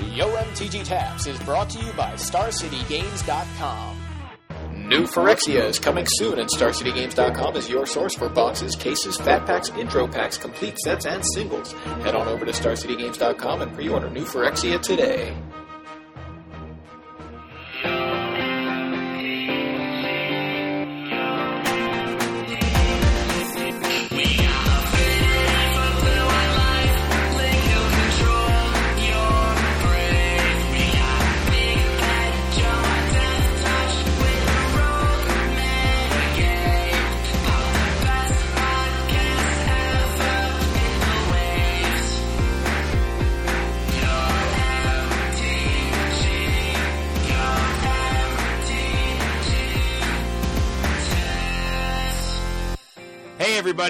Yo MTG Taps is brought to you by StarCityGames.com. New Phyrexia is coming soon, and StarCityGames.com is your source for boxes, cases, fat packs, intro packs, complete sets, and singles. Head on over to StarCityGames.com and pre-order New Phyrexia today.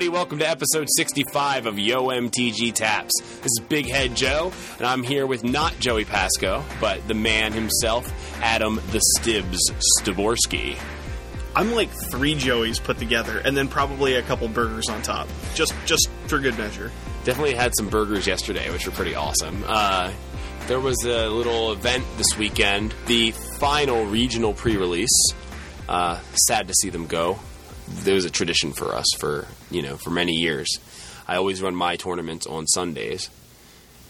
Everybody, welcome to episode 65 of Yo MTG Taps. This is Big Head Joe, and I'm here with not Joey Pasco, but the man himself, Adam the Stybs Styborski. I'm like three Joeys put together, and then probably a couple burgers on top, just just for good measure. Definitely had some burgers yesterday, which were pretty awesome. Uh, there was a little event this weekend, the final regional pre-release. Uh, sad to see them go. There was a tradition for us for you know for many years. I always run my tournaments on Sundays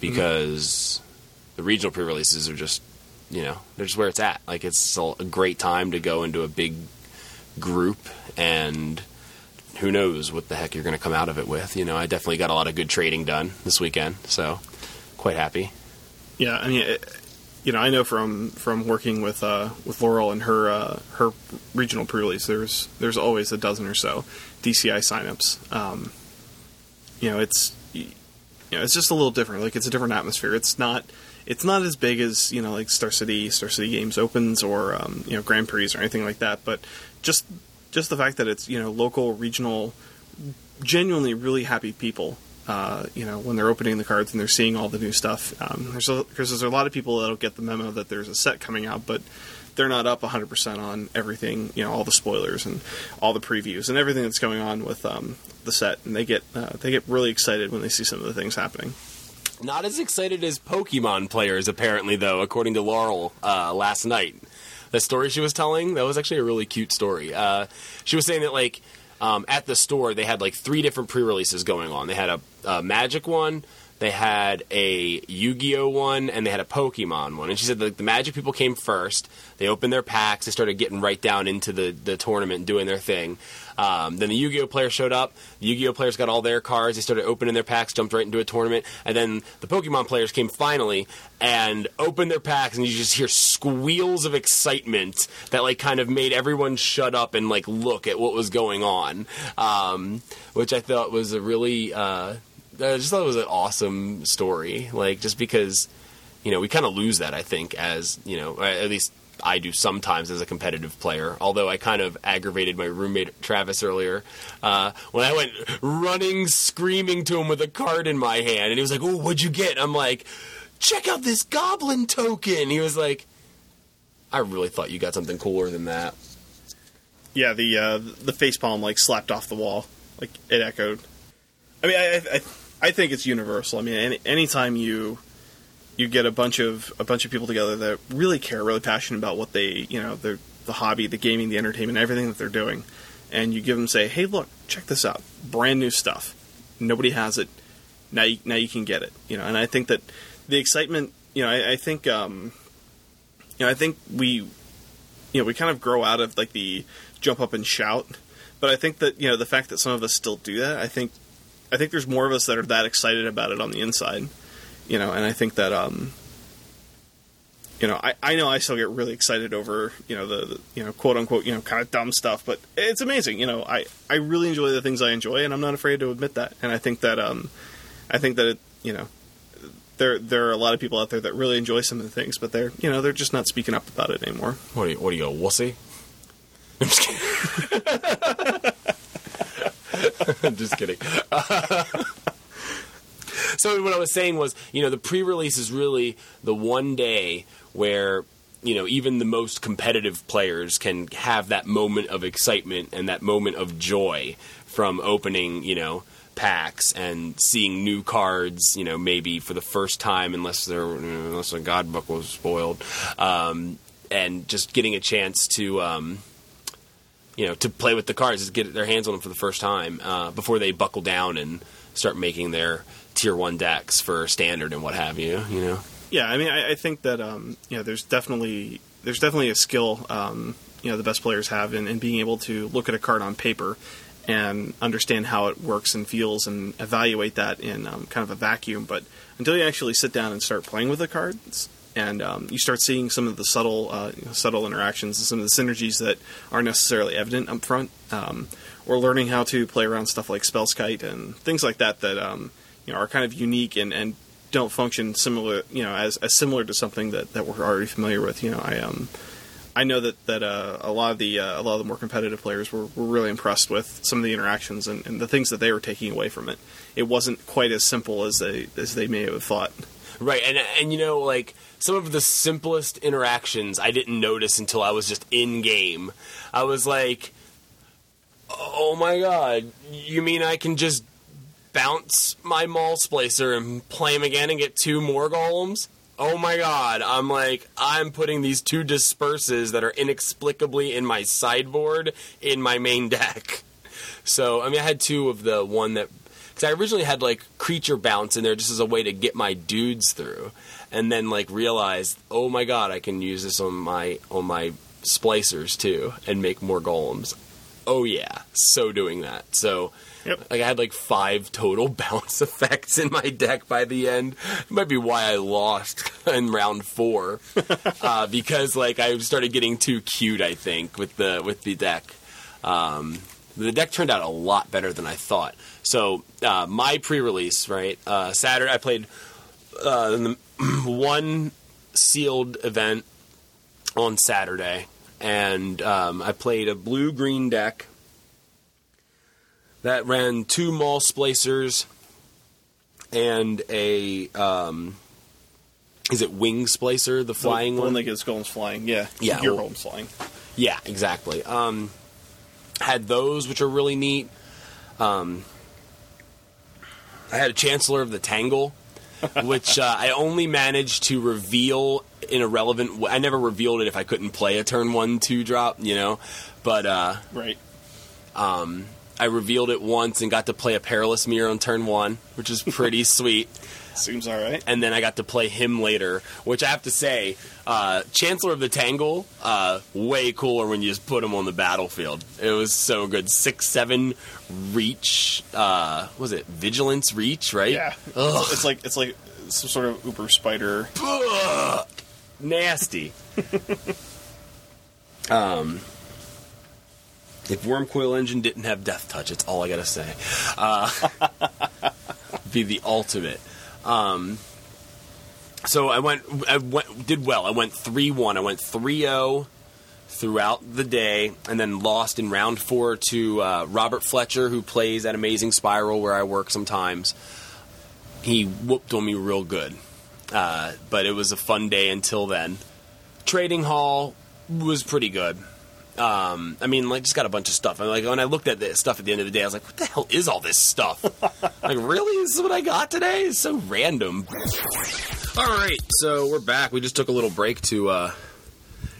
because the regional pre-releases are just you know they're just where it's at. Like it's a a great time to go into a big group and who knows what the heck you're going to come out of it with. You know, I definitely got a lot of good trading done this weekend, so quite happy. Yeah, I mean, it, you know, I know from from working with uh, with Laurel and her uh, her regional pre-release, there's there's always a dozen or so DCI signups. Um, you know, it's you know, it's just a little different. Like it's a different atmosphere. It's not it's not as big as you know like Star City Star City Games Opens or um, you know Grand Prix or anything like that. But just just the fact that it's you know local regional, genuinely really happy people. Uh, you know when they're opening the cards and they're seeing all the new stuff. Um, there's because there's a lot of people that'll get the memo that there's a set coming out, but they're not up 100% on everything. You know all the spoilers and all the previews and everything that's going on with um, the set, and they get uh, they get really excited when they see some of the things happening. Not as excited as Pokemon players, apparently, though, according to Laurel uh, last night. The story she was telling, that was actually a really cute story. Uh, she was saying that, like, um, at the store, they had, like, three different pre releases going on. They had a, a Magic one, they had a Yu Gi Oh one, and they had a Pokemon one. And she said, like, the Magic people came first. They opened their packs, they started getting right down into the, the tournament, doing their thing. Um, then the Yu-Gi-Oh players showed up. The Yu-Gi-Oh players got all their cards. They started opening their packs, jumped right into a tournament, and then the Pokemon players came finally and opened their packs, and you just hear squeals of excitement that like kind of made everyone shut up and like look at what was going on, um, which I thought was a really. Uh, I just thought it was an awesome story, like just because you know we kind of lose that I think as you know at least I do sometimes as a competitive player. Although I kind of aggravated my roommate Travis earlier uh, when I went running, screaming to him with a card in my hand, and he was like, "Oh, what'd you get?" I'm like, "Check out this goblin token." He was like, "I really thought you got something cooler than that." Yeah, the uh, the facepalm like slapped off the wall, like it echoed. I mean, I I, I think it's universal. I mean, any, anytime you you get a bunch of a bunch of people together that really care, really passionate about what they you know the the hobby, the gaming, the entertainment, everything that they're doing, and you give them say, hey, look, check this out, brand new stuff. Nobody has it. Now you, now you can get it. You know, and I think that the excitement. You know, I, I think um, you know I think we you know we kind of grow out of like the jump up and shout, but I think that you know the fact that some of us still do that, I think I think there's more of us that are that excited about it on the inside you know, and I think that um, you know, I, I know I still get really excited over you know the, the you know quote unquote you know kind of dumb stuff, but it's amazing. You know, I I really enjoy the things I enjoy, and I'm not afraid to admit that. And I think that um, I think that it, you know. There, there are a lot of people out there that really enjoy some of the things, but they're, you know, they're just not speaking up about it anymore. What are you? What are you, a wussy? I'm just kidding. Just kidding. so what I was saying was, you know, the pre-release is really the one day where you know even the most competitive players can have that moment of excitement and that moment of joy from opening, you know, packs and seeing new cards, you know, maybe for the first time, unless they're unless a god book was spoiled, um, and just getting a chance to. Um, you know, to play with the cards, is get their hands on them for the first time uh, before they buckle down and start making their tier one decks for standard and what have you. You know, Yeah, I mean, I, I think that um, you know, there's definitely there's definitely a skill um, you know the best players have in, in being able to look at a card on paper and understand how it works and feels and evaluate that in um, kind of a vacuum. But until you actually sit down and start playing with the cards and um, you start seeing some of the subtle uh, subtle interactions and some of the synergies that aren't necessarily evident up front, um, or learning how to play around stuff like Spellskite and things like that that um, you know are kind of unique and, and don't function similar you know as, as similar to something that, that we're already familiar with. You know, I um I know that that uh, a lot of the uh, a lot of the more competitive players were, were really impressed with some of the interactions and, and the things that they were taking away from it. It wasn't quite as simple as they as they may have thought. Right, and and you know, like some of the simplest interactions I didn't notice until I was just in game. I was like, "Oh my god, you mean I can just bounce my Maul Splicer and play him again and get two more golems?" Oh my god, I'm like, I'm putting these two disperses that are inexplicably in my sideboard in my main deck. So, I mean, I had two of the one that because I originally had like creature bounce in there just as a way to get my dudes through, and then like realized, oh my god, I can use this on my on my splicers too and make more golems. Oh yeah, so doing that. So. Yep. Like I had like five total bounce effects in my deck by the end. It might be why I lost in round four, uh, because like I started getting too cute. I think with the with the deck. Um, the deck turned out a lot better than I thought. So uh, my pre-release, right? Uh, Saturday, I played uh, the one sealed event on Saturday, and um, I played a blue-green deck that ran two Maul Splicers and a um, is it Wing Splicer, the flying the one? one that gets golems flying. Yeah, Yeah, your well- golems flying. Yeah, exactly. Um, had those, which are really neat. Um, I had a Chancellor of the Tangle, which uh, I only managed to reveal in a relevant way. I never revealed it if I couldn't play a turn one two drop, you know. But uh, Right. I revealed it once and got to play a Perilous Myr on turn one, which is pretty sweet. Seems all right. and then I got to play him later, which I have to say, uh, Chancellor of the Tangle, uh, way cooler when you just put him on the battlefield. It was so good. Six seven reach, uh, was it vigilance reach? Right? Yeah. Ugh. It's like it's like some sort of uber spider. Ugh. nasty. um, if Wurmcoil Engine didn't have Death Touch, it's all I gotta say. Uh, be the ultimate. Um, so I went, I went, did well. I went three one. I went 3-0 throughout the day, and then lost in round four to uh, Robert Fletcher, who plays at Amazing Spiral, where I work sometimes. He whooped on me real good. Uh, but it was a fun day until then. Trading Hall was pretty good. Um, I mean, like, just got a bunch of stuff. And like, when I looked at this stuff at the end of the day, I was like, "What the hell is all this stuff? like, really? This is what I got today? It's so random." All right, so we're back. We just took a little break to uh,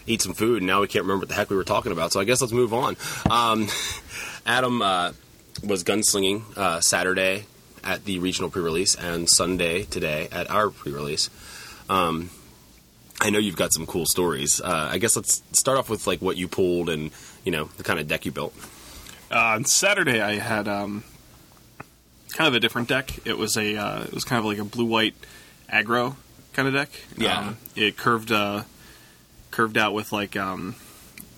eat some food, and now we can't remember what the heck we were talking about. So I guess let's move on. Um, Adam uh, was gunslinging uh, Saturday at the regional pre-release, and Sunday today at our pre-release. Um, I know you've got some cool stories. Uh, I guess let's start off with like what you pulled and you know the kind of deck you built. Uh, on Saturday, I had um, kind of a different deck. It was a uh, it was kind of like a blue white aggro kind of deck. Yeah. Um, it curved uh, curved out with like um,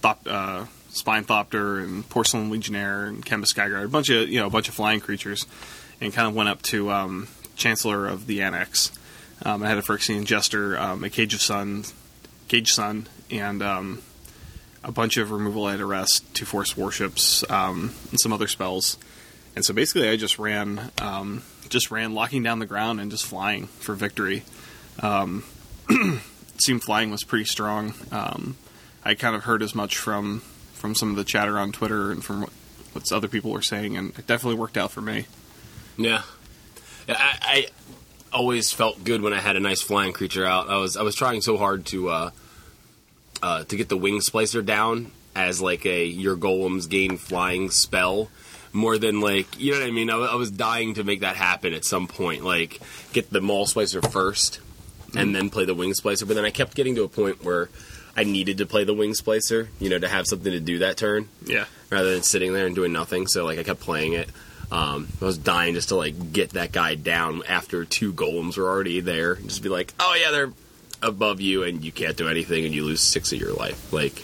thop, uh, Spined Thopter and porcelain legionnaire and Kemba Skyguard, a bunch of you know a bunch of flying creatures, and kind of went up to um, Chancellor of the Annex. Um, I had a Phyrexian Ingester, um, a Cage of Sun, Caged Sun, and um, a bunch of removal at arrest, two Forced Worships, um, and some other spells. And so basically, I just ran, um, just ran locking down the ground and just flying for victory. Um, seemed flying was pretty strong. I kind of heard as much from from some of the chatter on Twitter and from what, what other people were saying, and it definitely worked out for me. Yeah, I, I always felt good when I had a nice flying creature out. I was I was trying so hard to uh, uh, to get the wing splicer down as like a your golems gain flying spell more than like you know what I mean. I, I was dying to make that happen at some point. Like get the maul splicer first and then play the wing splicer. But then I kept getting to a point where I needed to play the wing splicer, you know, to have something to do that turn Yeah. rather than sitting there and doing nothing. So like I kept playing it. Um, I was dying just to like get that guy down after two golems were already there. And just be like, oh yeah, they're above you and you can't do anything and you lose six of your life. Like,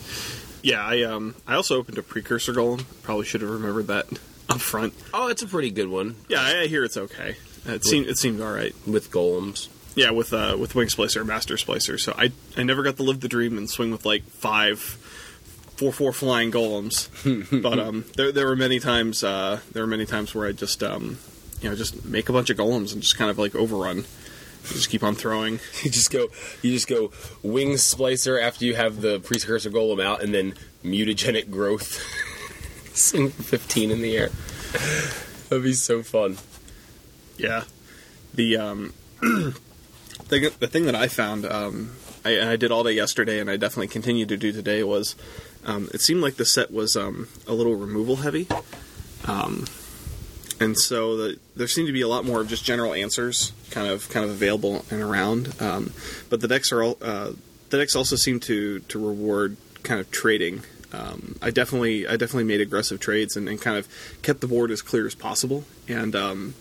Yeah, I um I also opened a precursor golem. Probably should have remembered that up front. oh, it's a pretty good one Yeah, I, I hear it's okay. It seemed it seemed all right. with golems. Yeah, with uh with wing splicer, master splicer. So I I never got to live the dream and swing with like five four four flying golems. but um there there were many times uh there were many times where I just um you know just make a bunch of golems and just kind of like overrun. Just keep on throwing. You just go, you just go wing splicer after you have the precursor golem out, and then mutagenic growth. Fifteen in the air. That'd be so fun. Yeah. The um thing, the thing that I found um I, and I did all day yesterday and I definitely continue to do today was um, it seemed like the set was um, a little removal heavy. Um, and so the, there seemed to be a lot more of just general answers kind of kind of available and around. Um, but the decks are all uh, the decks also seem to to reward kind of trading. Um, I definitely I definitely made aggressive trades and, and kind of kept the board as clear as possible. And um,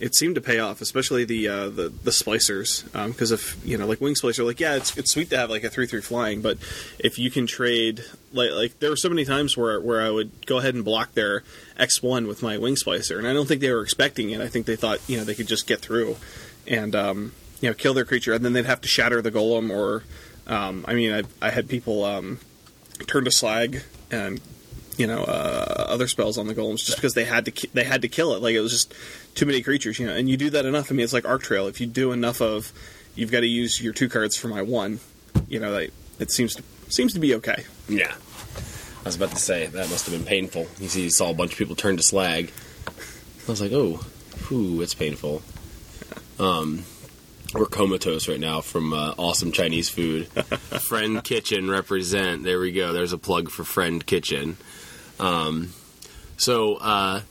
it seemed to pay off, especially the uh, the the splicers. Because if you know, like wing splicer, like yeah, it's it's sweet to have like a three three flying, but if you can trade like like there were so many times where where I would go ahead and block their X one with my wing splicer, and I don't think they were expecting it. I think they thought you know they could just get through and um, you know kill their creature, and then they'd have to shatter the golem or um, I mean I I had people um, turn to slag and you know uh, other spells on the golems just because they had to ki- they had to kill it like it was just too many creatures you know and you do that enough i mean it's like arc trail if you do enough of you've got to use your two cards for my one you know like, it seems to seems to be okay Yeah. I was about to say that must have been painful. You see, you saw a bunch of people turn to slag. I was like, oh, whew, it's painful. Um, we're comatose right now from uh, awesome Chinese food. Friend Kitchen represent. There we go. There's a plug for Friend Kitchen. Um, so uh,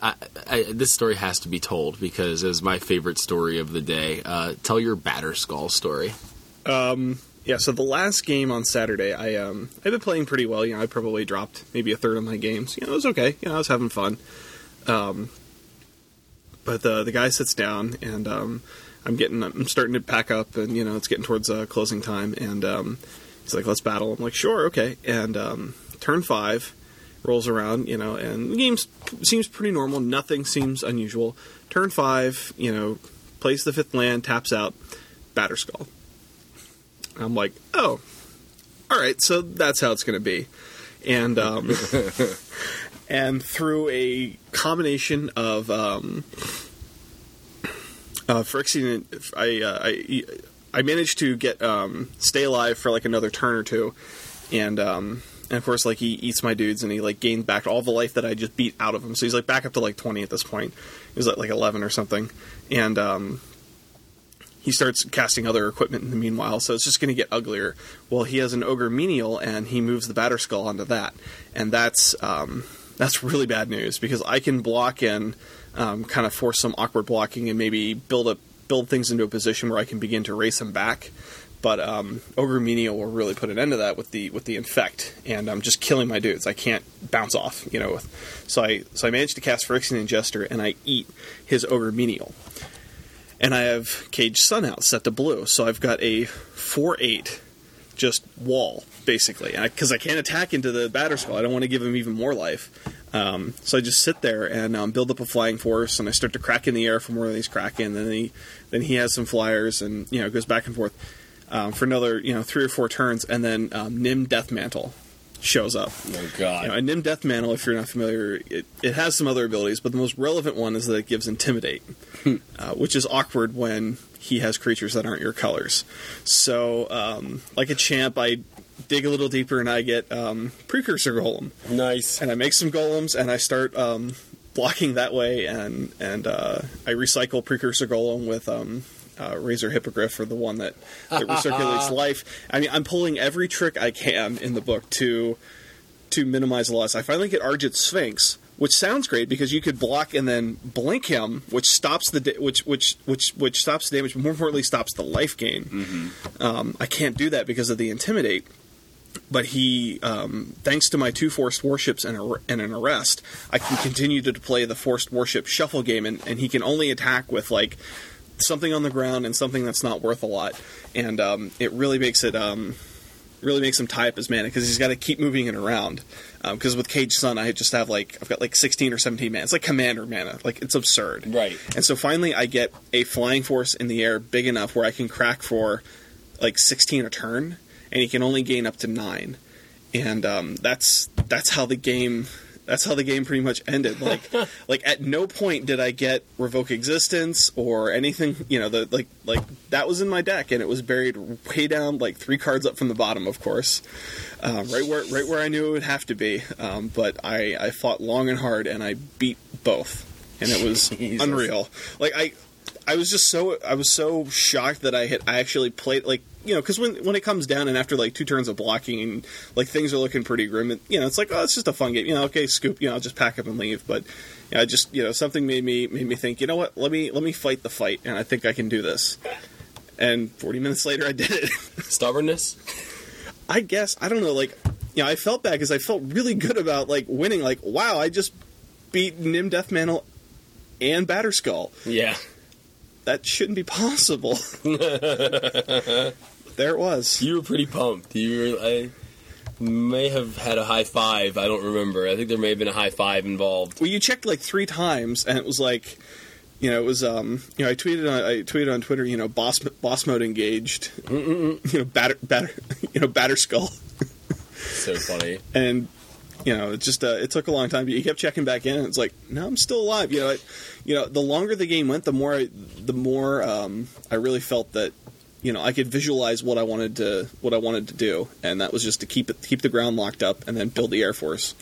I, I, this story has to be told because it's my favorite story of the day. Uh, tell your Batterskull story. yeah so the last game on saturday i um i've been playing pretty well. You know i probably dropped maybe a third of my games. You know it was okay. You know i was having fun. Um but the the guy sits down and um i'm getting i'm starting to pack up and you know it's getting towards uh, closing time and um he's like let's battle. I'm like sure okay. And um turn five rolls around you know and the game seems pretty normal. Nothing seems unusual. Turn five you know plays the fifth land taps out Batterskull. I'm like, oh, all right, so that's how it's going to be, and um, and through a combination of um, uh, Phyrexian, I, uh, I I managed to get um, stay alive for like another turn or two, and um, and of course like he eats my dudes and he like gained back all the life that I just beat out of him, so he's like back up to like 20 at this point. He was at like 11 or something, and um, he starts casting other equipment in the meanwhile, so it's just going to get uglier. Well, he has an ogre menial, and he moves the Batterskull onto that, and that's um, that's really bad news because I can block and um, kind of force some awkward blocking and maybe build up build things into a position where I can begin to race him back. But um, ogre menial will really put an end to that with the with the infect, and I'm just killing my dudes. I can't bounce off, you know. So I so I managed to cast Phyrexian Ingester, and I eat his ogre menial and I have Caged Sun out set to blue, so I've got a four eight just wall basically, because I, can't attack into the Batterskull. I don't want to give him even more life. Um, so I just sit there and um, build up a flying force, and I start to crack in the air from where he's cracking. Then he then he has some flyers, and you know goes back and forth um, for another you know three or four turns, and then um, Nim Deathmantle shows up. Oh God! You know, a Nim Deathmantle, if you're not familiar, it, it has some other abilities, but the most relevant one is that it gives Intimidate, uh, which is awkward when he has creatures that aren't your colors. So, um, like a champ, I dig a little deeper and I get um, Precursor Golem, nice. and I make some golems, and I start um, blocking that way, and and uh, I recycle precursor golem with um, uh, Razor Hippogriff or the one that, that recirculates life. I mean, I'm pulling every trick I can in the book to to minimize loss. I finally get Argent Sphinx, which sounds great because you could block and then blink him, which stops the da- which which which which stops the damage, but more importantly stops the life gain. Um, I can't do that because of the intimidate. But he, um, thanks to my two Forced Worships and, a, and an arrest, I can continue to play the Forced Worship shuffle game, and, and he can only attack with like something on the ground and something that's not worth a lot, and um, it really makes it um, really makes him tie up his mana because he's got to keep moving it around. Because with Caged Sun, I just have like I've got like sixteen or seventeen mana. It's like Commander mana, like it's absurd. Right. And so finally, I get a flying force in the air big enough where I can crack for like sixteen a turn, and he can only gain up to nine. And um, that's that's how the game that's how the game pretty much ended. Like like at no point did I get revoke existence or anything. You know, the like like that was in my deck, and it was buried way down, like three cards up from the bottom, of course, um, right where right where I knew it would have to be. Um, but I I fought long and hard, and I beat both, and it was Jesus. unreal. Like I. I was just so I was so shocked that I had I actually played like you know because when when it comes down and after like two turns of blocking and like things are looking pretty grim and you know it's like oh it's just a fun game. You know okay scoop you know I'll just pack up and leave. But you know, I just you know something made me made me think you know what? Let me let me fight the fight and I think I can do this. And 40 minutes later I did it. Stubbornness. I guess I don't know like you know I felt bad because I felt really good about like winning. Like wow I just beat Nim Deathmantle and Batterskull. Yeah. that shouldn't be possible. there it was. You were pretty pumped. You were, I may have had a high five. I don't remember. I think there may have been a high five involved. Well, you checked like three times, and it was like, you know, it was, um, you know, I tweeted on, I tweeted on Twitter, you know, boss boss mode engaged, you know, batter batter, you know, batter skull, So funny. and you know, it just uh, it took a long time. But you kept checking back in, and it's like, no, I'm still alive. You know, it, you know, the longer the game went, the more I, the more um, I really felt that. You know, I could visualize what I wanted to what I wanted to do, and that was just to keep it keep the ground locked up and then build the air force,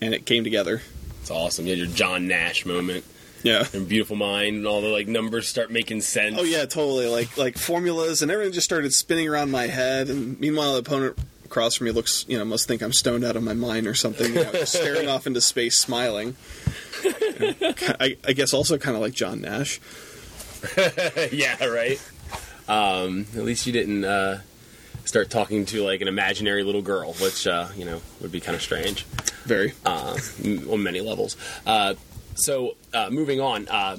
and it came together. It's awesome. You had your John Nash moment. Yeah. And beautiful mind, and all the like numbers start making sense. Oh yeah, totally. Like like formulas and everything just started spinning around my head. And meanwhile, the opponent across from me looks, you know, must think I'm stoned out of my mind or something, you know, staring off into space, smiling. I, I guess also kind of like John Nash. yeah, right. Um, at least you didn't uh, start talking to like an imaginary little girl, which uh, you know would be kind of strange Very. uh, m- on many levels. Uh, so, uh, moving on. Uh,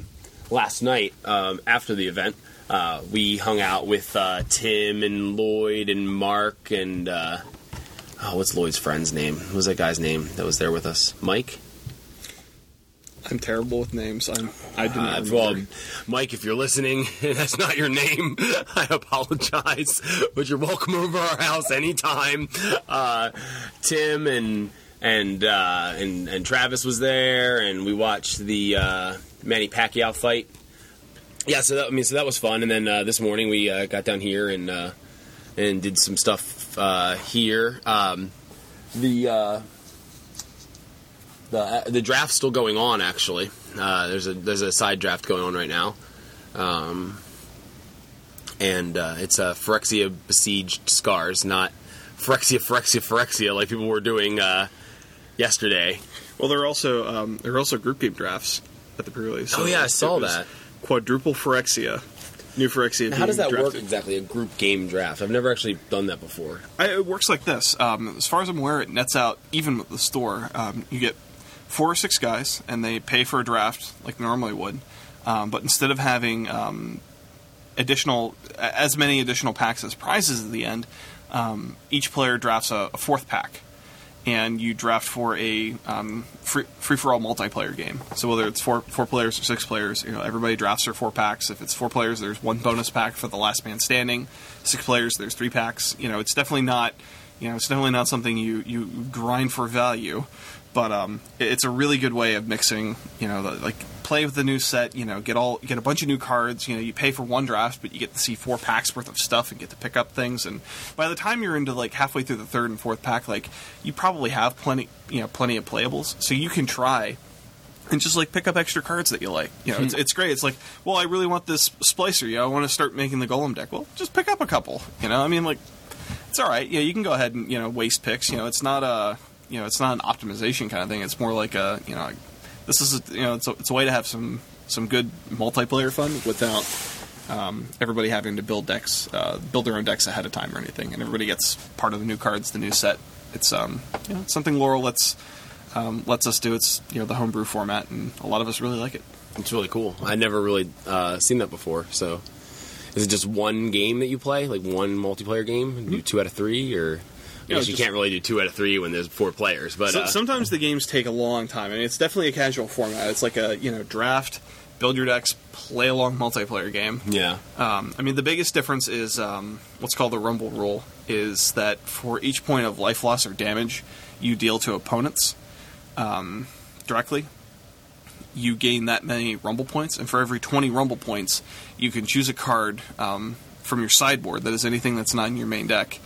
last night um, after the event, uh, we hung out with uh, Tim and Lloyd and Mark and uh, oh, what's Lloyd's friend's name? What was that guy's name that was there with us? Mike. I'm terrible with names. I'm. I do not Uh, well, Mike, if you're listening, that's not your name. I apologize, but you're welcome over our house anytime. Uh, Tim and and uh, and and Travis was there, and we watched the uh, Manny Pacquiao fight. Yeah, so that, I mean, so that was fun. And then uh, this morning we uh, got down here and uh, and did some stuff uh, here. Um, the uh, the the draft's still going on. Actually, uh, there's a there's a side draft going on right now, um, and uh, it's a Phyrexia besieged scars, not Phyrexia Phyrexia Phyrexia like people were doing uh, yesterday. Well, there are also um, there are also group game drafts at the pre-release. Oh, yeah, I saw that. Quadruple Phyrexia, new Phyrexia. How does that work exactly? A group game draft? I've never actually done that before. I, it works like this. Um, as far as I'm aware, it nets out even with the store. Um, you get four or six guys, and they pay for a draft like they normally would. Um, but instead of having um, additional, as many additional packs as prizes at the end, um, each player drafts a, a fourth pack, and you draft for a um, free for all multiplayer game. So whether it's four four players or six players, you know everybody drafts their four packs. If it's four players, there's one bonus pack for the last man standing. Six players, there's three packs. You know, it's definitely not you know it's definitely not something you you grind for value. But um, it's a really good way of mixing, you know, the, like play with the new set. You know, get all get a bunch of new cards. You know, you pay for one draft, but you get to see four packs worth of stuff and get to pick up things. And by the time you're into like halfway through the third and fourth pack, like you probably have plenty, you know, plenty of playables, so you can try and just like pick up extra cards that you like. You know, it's, it's great. It's like, well, I really want this splicer. You know, I want to start making the golem deck. Well, just pick up a couple. You know, I mean, like, it's all right. Yeah, you can go ahead and you know waste picks. You know, it's not a you know it's not an optimization kind of thing. It's more like a you know this is a, you know it's a, it's a way to have some some good multiplayer fun without um, everybody having to build decks, uh, build their own decks ahead of time or anything, and everybody gets part of the new cards, the new set. It's um, you know, something Laurel lets um, lets us do. It's you know the homebrew format, and a lot of us really like it. It's really cool. I never really uh, seen that before. So, is it just one game that you play, like one multiplayer game? Do two out of three, or I Yeah, guess you just- can't really do two out of three when there's four players. But So, uh, sometimes the games take a long time. I mean, it's definitely a casual format. It's like a you know draft, build your decks, play a long multiplayer game. yeah, Um, I mean, the biggest difference is um, what's called the rumble rule. Is that for each point of life loss or damage you deal to opponents um, directly, you gain that many rumble points, and for every 20 rumble points, you can choose a card um, from your sideboard that is anything that's not in your main deck,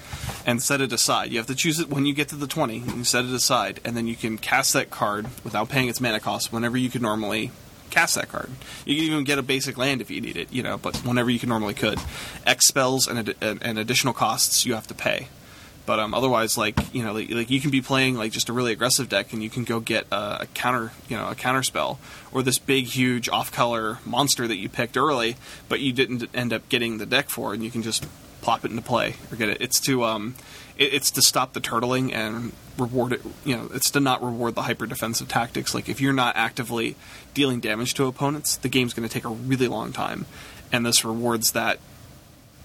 and set it aside. You have to choose it when you get to the 20, and you set it aside, and then you can cast that card without paying its mana cost whenever you could normally cast that card. You can even get a basic land if you need it, you know, but whenever you can normally could. X spells and, ad- and, and additional costs you have to pay. But um, otherwise, like you know, like, like you can be playing like just a really aggressive deck, and you can go get a, a counter, you know, a counter spell, or this big, huge off-color monster that you picked early, but you didn't end up getting the deck for, and you can just plop it into play or get it. It's to um, it, it's to stop the turtling and reward it. You know, it's to not reward the hyper defensive tactics. Like if you're not actively dealing damage to opponents, the game's going to take a really long time, and this rewards that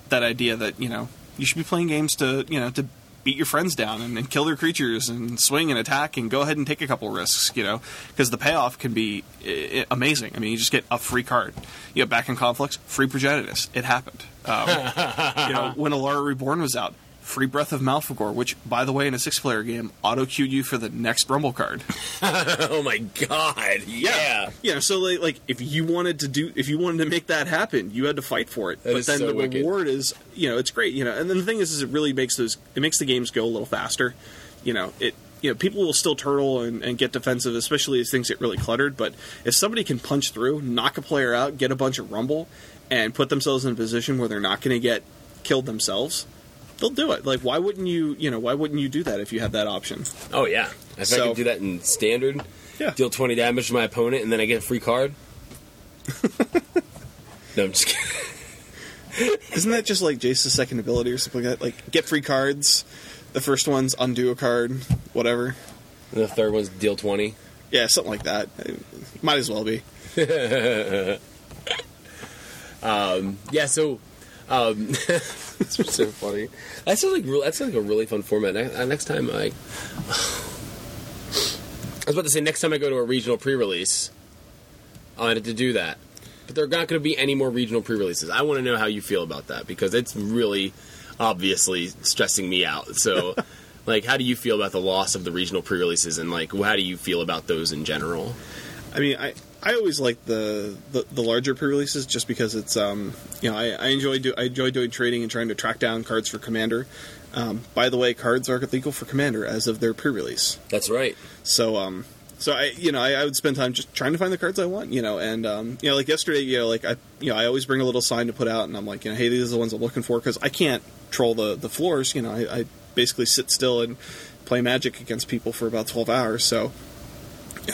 that idea that you know you should be playing games to you know to beat your friends down and, and kill their creatures and swing and attack and go ahead and take a couple risks you know? Because the payoff can be i- i- amazing. I mean you just get a free card. You know back in conflicts free progenitus. It happened. Um, you know when alara reborn was out free breath of Malfegor which by the way in a six player game auto queued you for the next rumble card oh my god, yeah. yeah so like, like if you wanted to do if you wanted to make that happen you had to fight for it That but is then so the wicked. reward is you know it's great you know and then the thing is is it really makes those it makes the games go a little faster you know it you know people will still turtle and, and get defensive especially as things get really cluttered but if somebody can punch through knock a player out get a bunch of rumble and put themselves in a position where they're not going to get killed themselves they'll do it like why wouldn't you you know why wouldn't you do that if you had that option Oh yeah. If I could do that in standard, Yeah. deal twenty damage to my opponent, and then I get a free card. no, I'm just kidding. Isn't that just like Jace's second ability or something like that? Like get free cards. The first one's undo a card, whatever. And the third one's deal twenty. Yeah, something like that. Might as well be. Um, yeah, so um, it's so funny. That sounds like that sounds like a really fun format. Uh, next time, I, I was about to say next time I go to a regional pre-release, I wanted to do that. But there are not going to be any more regional pre-releases. I want to know how you feel about that because it's really obviously stressing me out. So, like, how do you feel about the loss of the regional pre-releases, and like, how do you feel about those in general? I mean, I I always like the, the, the larger pre-releases just because it's um you know I, I enjoy do I enjoy doing trading and trying to track down cards for Commander. Um, by the way, cards are legal for Commander as of their pre-release. That's right. So um so I you know I, I would spend time just trying to find the cards I want you know and um you know like yesterday you know like I you know I always bring a little sign to put out and I'm like you know hey these are the ones I'm looking for because I can't troll the the floors you know I, I basically sit still and play Magic against people for about 12 hours so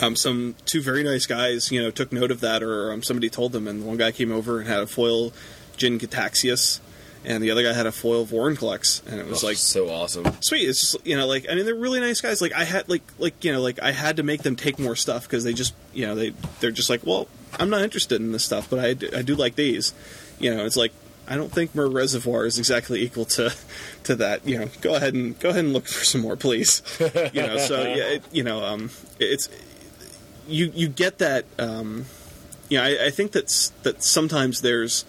um, some two very nice guys, you know, took note of that, or um, somebody told them, and one guy came over and had a foil Jin-Gitaxias, and the other guy had a foil Vorinclex, and it was Oh, like so awesome. sweet. It's just you know, like I mean, they're really nice guys. Like I had like like you know, like I had to make them take more stuff because they just you know they they're just like, well, I'm not interested in this stuff, but I do, I do like these. You know, it's like I don't think Myr Reservoir is exactly equal to to that. You know, go ahead and go ahead and look for some more, please. you know, so yeah, it, you know, um, it's you you get that. Um, you know, I, I think that's that sometimes there's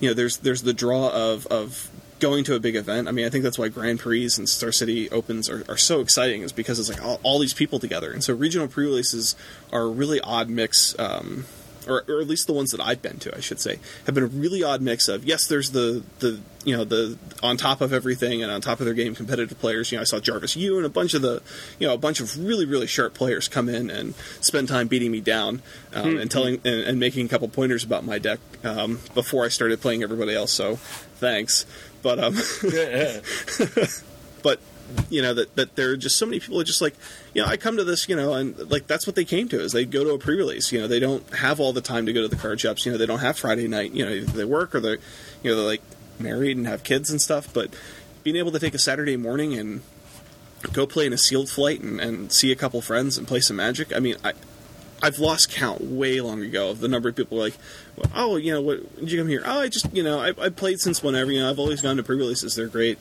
you know there's there's the draw of of going to a big event. I mean, I think that's why Grand Prix and Star City Opens are, are so exciting, is because it's like all, all these people together. And so regional pre-releases are a really odd mix, um, or, or at least the ones that I've been to, I should say, have been a really odd mix of yes, there's the the you know the on top of everything and on top of their game competitive players. You know, I saw Jarvis Yu and a bunch of the you know a bunch of really really sharp players come in and spend time beating me down um, and telling and, and making a couple pointers about my deck um, before I started playing everybody else. So thanks, but um, but you know that that there are just so many people are just like you know I come to this you know and like that's what they came to is they go to a pre-release you know they don't have all the time to go to the card shops you know they don't have Friday night you know they work or they you know they're like married and have kids and stuff but being able to take a Saturday morning and go play in a sealed flight and, and see a couple friends and play some magic I mean I I've lost count way long ago of the number of people like, oh, you know, what did you come here? Oh, I just, you know, I, I played since whenever. You know, I've always gone to pre-releases. They're great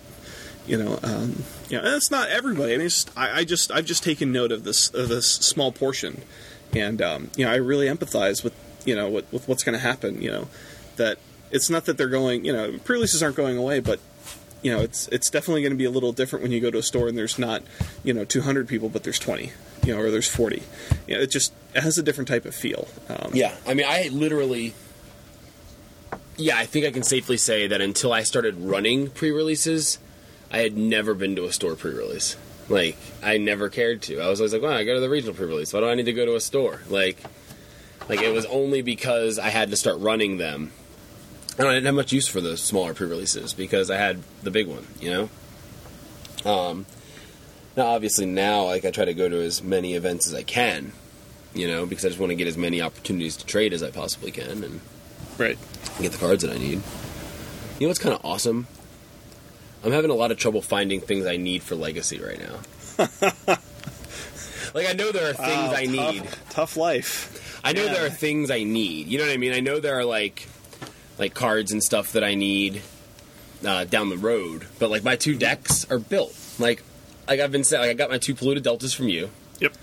you know, um, you know, and it's not everybody. I mean, just, I, I just I've just taken note of this of this small portion, and um, you know, I really empathize with you know with, with what's going to happen. You know, that it's not that they're going. You know, pre-releases aren't going away, but you know, it's it's definitely going to be a little different when you go to a store and there's not you know 200 people, but there's 20. You know, or there's 40. You know, it just it has a different type of feel. Um, Yeah, I mean, I literally. Yeah, I think I can safely say that until I started running pre-releases, I had never been to a store pre-release. Like, I never cared to. I was always like, "Well, I go to the regional pre-release. Why do I need to go to a store?" Like, like it was only because I had to start running them, and I didn't have much use for the smaller pre-releases because I had the big one. You know. Um. Now, obviously, now like I try to go to as many events as I can, you know, because I just want to get as many opportunities to trade as I possibly can and right. get the cards that I need. You know what's kind of awesome? I'm having a lot of trouble finding things I need for Legacy right now. like I know there are things Wow, I tough- need. Tough life. I know Yeah. there are things I need. You know what I mean? I know there are like like cards and stuff that I need uh, down the road, but like my two decks are built. Like like I've been saying, like I got my two polluted deltas from you. Yep.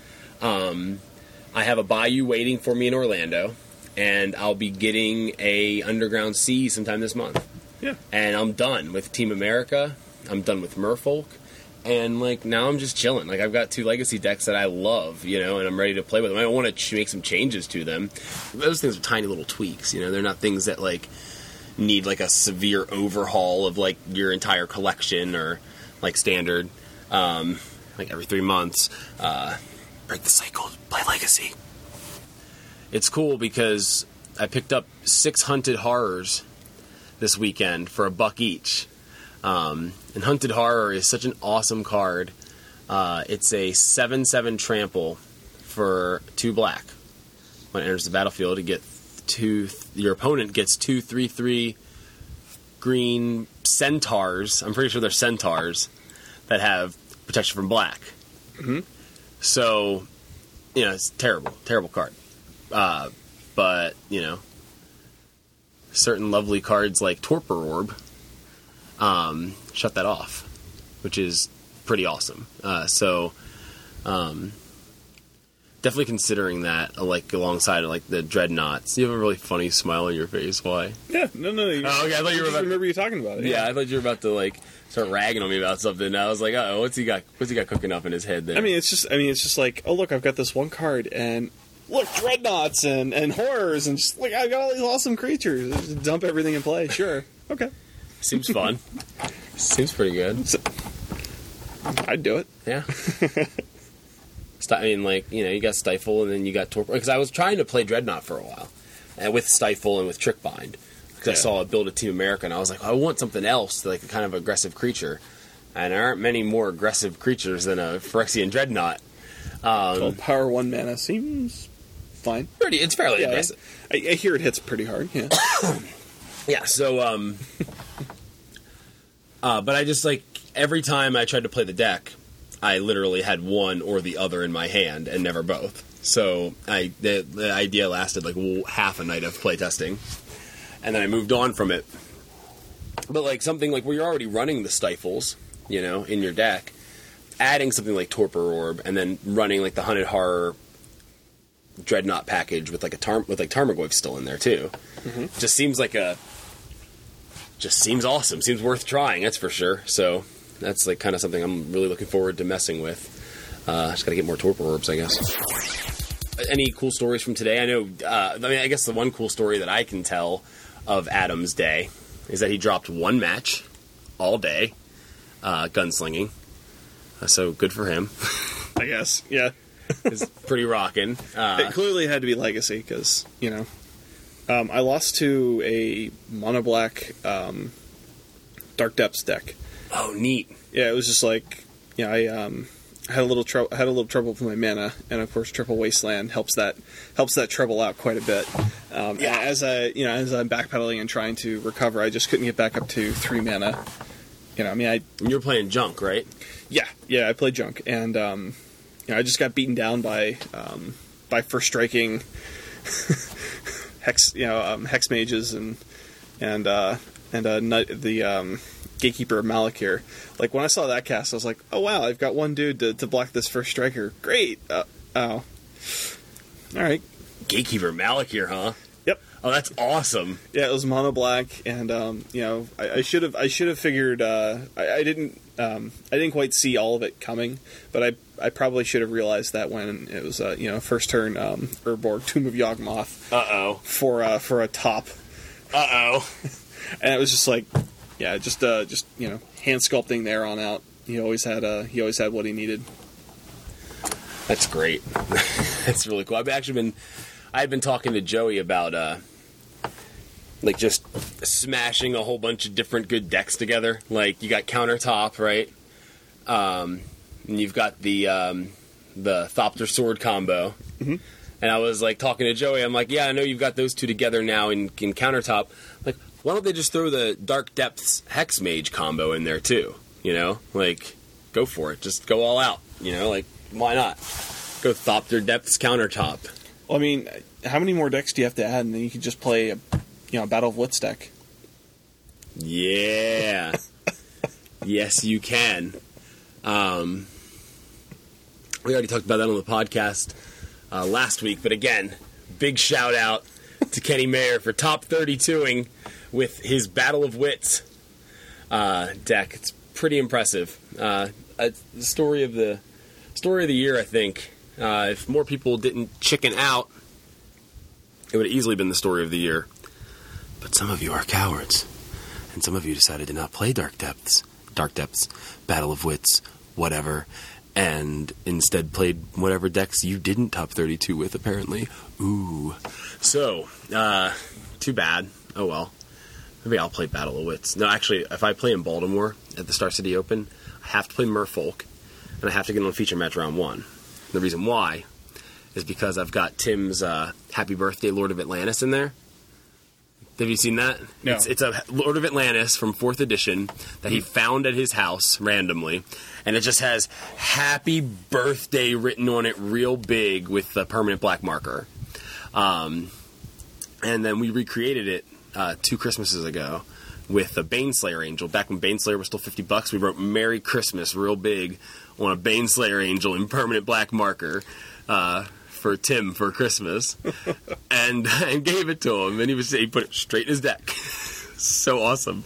I have a Bayou waiting for me in Orlando, and I'll be getting a Underground Sea sometime this month. Yeah. And I'm done with Team America. I'm done with Merfolk. And like now I'm just chilling. Like I've got two legacy decks that I love, you know, and I'm ready to play with them. I want to ch- make some changes to them. Those things are tiny little tweaks, you know. They're not things that like need like a severe overhaul of like your entire collection or like standard. Um, like every three months, uh, break the cycle, play legacy. It's cool because I picked up six hunted horrors this weekend for a buck each. Um, and Hunted Horror is such an awesome card. Uh, it's a 7 7 trample for two black. When it enters the battlefield, you get two. Your opponent gets two 3 3 green centaurs. I'm pretty sure they're centaurs that have protection from black. Mm-hmm. So, you know, it's terrible, terrible card. Uh, but, you know, certain lovely cards like Torpor Orb um, shut that off, which is pretty awesome. Uh, so, um, definitely considering that, uh, like alongside like the dreadnoughts. You have a really funny smile on your face. Why? Yeah. No, no. You, Oh, okay, I thought you were about- remember you talking about it. Yeah, I thought you were about to like start ragging on me about something. I was like, oh, what's he got? What's he got cooking up in his head there? I mean, it's just. I mean, it's just like, oh look, I've got this one card, and look, dreadnoughts and and horrors, and just like I got all these awesome creatures. Just dump everything in play. Sure. Okay. seems fun. seems pretty good. I'd do it. Yeah. I mean, like you know, you got Stifle, and then you got Torpor. Because I was trying to play Dreadnought for a while, and with Stifle and with Trickbind, because I saw a build a Team America, and I was like, I want something else, like a kind of aggressive creature. And there aren't many more aggressive creatures than a Phyrexian Dreadnought. Um, well, power one mana seems fine. Pretty, it's fairly Yeah, aggressive. I, I hear it hits pretty hard. Yeah. Yeah, so um uh but I just like every time I tried to play the deck, I literally had one or the other in my hand and never both. So I the, the idea lasted like half a night of playtesting. And then I moved on from it. But like something like where you're already running the stifles, you know, in your deck, adding something like Torpor Orb and then running like the Hunted Horror Dreadnought package with like a tar- with like Tarmogoyf still in there too. Just seems like a just seems awesome. Seems worth trying. That's for sure. So that's like kind of something I'm really looking forward to messing with. Uh, just got to get more torpor orbs, I guess. any cool stories from today? I know. Uh, I mean, I guess the one cool story that I can tell of Adam's day is that he dropped one match all day, uh, gunslinging. Uh, so good for him. I guess. Yeah. It's pretty rocking. Uh, it clearly had to be legacy because you know, um, I lost to a mono black um, dark depths deck. oh, neat. Yeah, it was just like yeah, I um, had a little trouble. Had a little trouble with my mana, and of course, triple wasteland helps that helps that trouble out quite a bit. Um, Yeah. As I you know, as I'm backpedaling and trying to recover, I just couldn't get back up to three mana. You know, I mean, I you're playing junk, right? yeah, yeah, I played junk, and um, you know, I just got beaten down by um, by first striking hex, you know, um, hex mages and and uh, and uh, nut, the um, gatekeeper of Malakir. Like when I saw that cast, I was like, oh wow, I've got one dude to, to block this first striker. Great. Uh, oh, all right. Gatekeeper Malakir, huh? Yep. Oh, that's awesome. Yeah, it was mono black, and um, you know, I, I should have I should have figured. Uh, I, I didn't um, I didn't quite see all of it coming, but I I probably should have realized that when it was uh, you know first turn um, Urborg Tomb of Yawgmoth Uh oh. for uh, for a top, Uh oh. and it was just like yeah, just uh, just you know hand sculpting there on out. He always had uh, he always had what he needed. That's great. That's really cool. I've actually been, I had been talking to Joey about, uh, like just smashing a whole bunch of different good decks together. Like you got countertop, right? Um, and you've got the um, the Thopter sword combo. And I was like talking to Joey. I'm like, yeah, I know you've got those two together now in, in countertop. Like, why don't they just throw the Dark Depths Hex Mage combo in there too? You know, like, go for it. Just go all out. You know, like, why not? Go Thopter Depths countertop. Well, I mean, how many more decks do you have to add, and then you can just play a you know Battle of Wits deck? Yeah. yes, you can. Um, we already talked about that on the podcast uh, last week, but again, big shout out to Kenny Mayer for top 32ing with his Battle of Wits uh, deck. It's pretty impressive. Uh, it's the story of the story of the year, I think. Uh, if more people didn't chicken out, it would have easily been the story of the year. But some of you are cowards and some of you decided to not play Dark Depths, Dark Depths, Battle of Wits, whatever, and instead played whatever decks you didn't top 32 with, apparently. Ooh. So, uh, too bad. Oh well. Maybe I'll play Battle of Wits. No, actually, if I play in Baltimore at the Star City Open, I have to play Merfolk, and I have to get on feature match round one. The reason why is because I've got Tim's uh, Happy Birthday Lord of Atlantis in there. Have you seen that? No. It's, it's a Lord of Atlantis from fourth edition that he found at his house randomly, and it just has "Happy Birthday" written on it real big with the permanent black marker. Um, and then we recreated it uh, two Christmases ago with a Baneslayer angel. Back when Baneslayer was still fifty bucks, we wrote "Merry Christmas" real big on a Baneslayer angel in permanent black marker. Uh, for Tim for Christmas, and and gave it to him, and he was he put it straight in his deck. so awesome,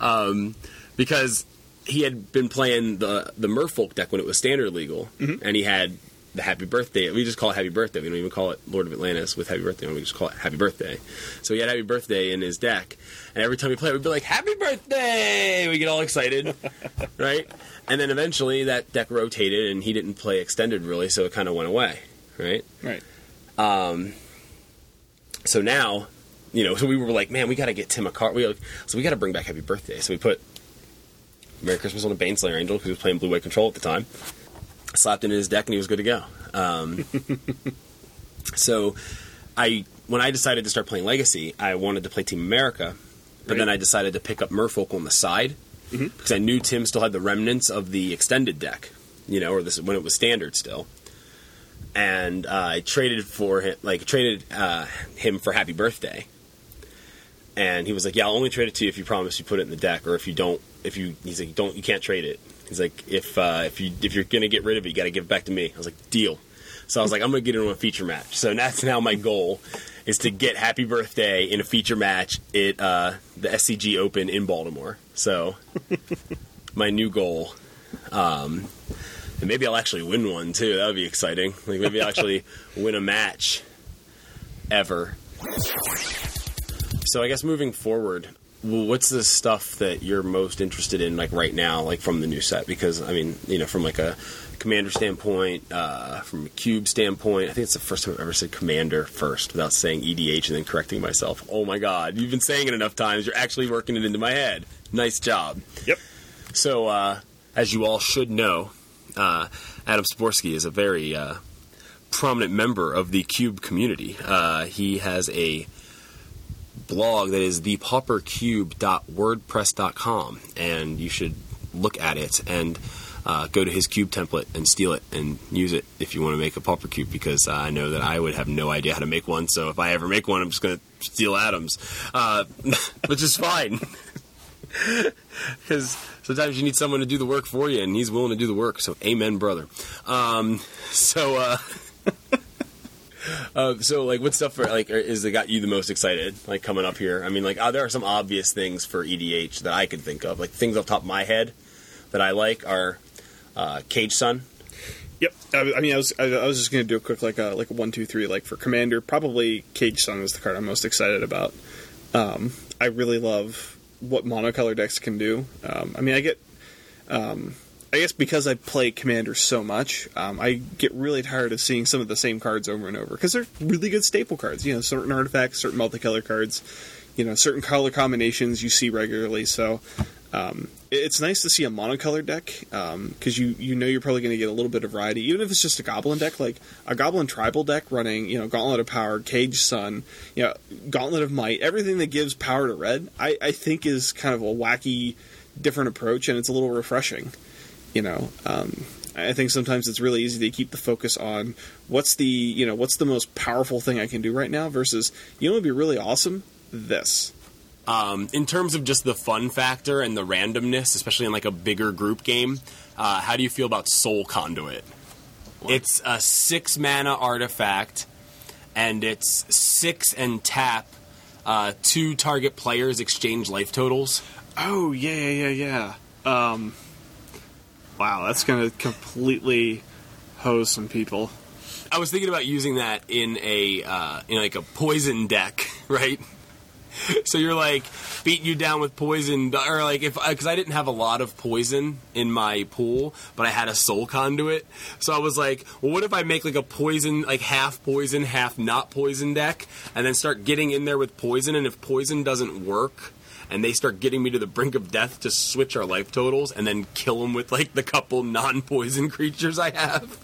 um, because he had been playing the the Merfolk deck when it was standard legal, and he had the Happy Birthday. We just call it Happy Birthday. We don't even call it Lord of Atlantis with Happy Birthday. We just call it Happy Birthday. So he had Happy Birthday in his deck, and every time we play, we'd be like Happy Birthday. We get all excited, right? And then eventually that deck rotated, and he didn't play extended really, so it kind of went away, right? Right. Um, So now, you know, so we were like, man, we got to get Tim a card. We so we got to bring back Happy Birthday. So we put Merry Christmas on a Baneslayer Angel because he was playing Blue White Control at the time. Slapped it in his deck and he was good to go. Um, so I, when I decided to start playing Legacy, I wanted to play Team America, but Right. then I decided to pick up Merfolk on the side because I knew Tim still had the remnants of the extended deck, you know, or this when it was standard still. And uh, I traded for him, like traded uh, him for Happy Birthday. And he was like, "Yeah, I'll only trade it to you if you promise you put it in the deck, or if you don't. If you, he's like, don't, you can't trade it. He's like, if uh, if you if you're gonna get rid of it, you got to give it back to me. I was like, deal. So I was like, I'm gonna get it on a feature match. So that's now my goal is to get Happy Birthday in a feature match at uh, the SCG Open in Baltimore. So my new goal. Um, And maybe I'll actually win one too. That would be exciting. Like maybe I'll actually win a match ever. So I guess moving forward, well, what's the stuff that you're most interested in, like right now, like from the new set? Because I mean, you know, from like a commander standpoint, uh, from a cube standpoint, I think it's the first time I've ever said commander first without saying EDH and then correcting myself. Oh my god, you've been saying it enough times. You're actually working it into my head. Nice job. Yep. So, uh, as you all should know, uh, Adam Styborski is a very uh, prominent member of the Cube community. Uh, he has a blog that is thepaupercube.wordpress.com, and you should look at it and uh, go to his cube template and steal it and use it if you want to make a pauper cube because I know that I would have no idea how to make one. So if I ever make one, I'm just going to steal Adam's, uh, which is fine. Because sometimes you need someone to do the work for you, and he's willing to do the work. So, amen, brother. Um, so, uh, uh, so like, what stuff for, like is that got you the most excited? Like coming up here, I mean, like uh, there are some obvious things for EDH that I could think of, like things off top of my head that I like are uh, Caged Sun. Yep. I, I mean, I was I, I was just to do a quick like a like a one two three like for commander. Probably Caged Sun is the card I'm most excited about. Um, I really love what monocolor decks can do. Um, I mean, I get. Um, I guess because I play Commander so much, um, I get really tired of seeing some of the same cards over and over because they're really good staple cards. You know, certain artifacts, certain multicolor cards, you know, certain color combinations you see regularly. So um, it's nice to see a monocolor deck because um, you you know you're probably going to get a little bit of variety, even if it's just a goblin deck, like a goblin tribal deck running, you know, Gauntlet of Power, Caged Sun, you know, Gauntlet of Might, everything that gives power to red. I, I think is kind of a wacky, different approach, and it's a little refreshing. You know, um, I think sometimes it's really easy to keep the focus on what's the you know what's the most powerful thing I can do right now versus you know would be really awesome this um, in terms of just the fun factor and the randomness, especially in like a bigger group game, uh, how do you feel about Soul Conduit? What? It's a six mana artifact, and it's six and tap. Uh, two target players exchange life totals. Oh yeah, yeah, yeah, yeah. Um, wow, that's gonna completely hose some people. I was thinking about using that in a uh, in like a poison deck, right? so you're like beating you down with poison, or like if uh, because I didn't have a lot of poison in my pool, but I had a soul conduit. So I was like, well, what if I make like a poison, like half poison, half not poison deck, and then start getting in there with poison, and if poison doesn't work. And they start getting me to the brink of death to switch our life totals and then kill them with like the couple non poison creatures I have.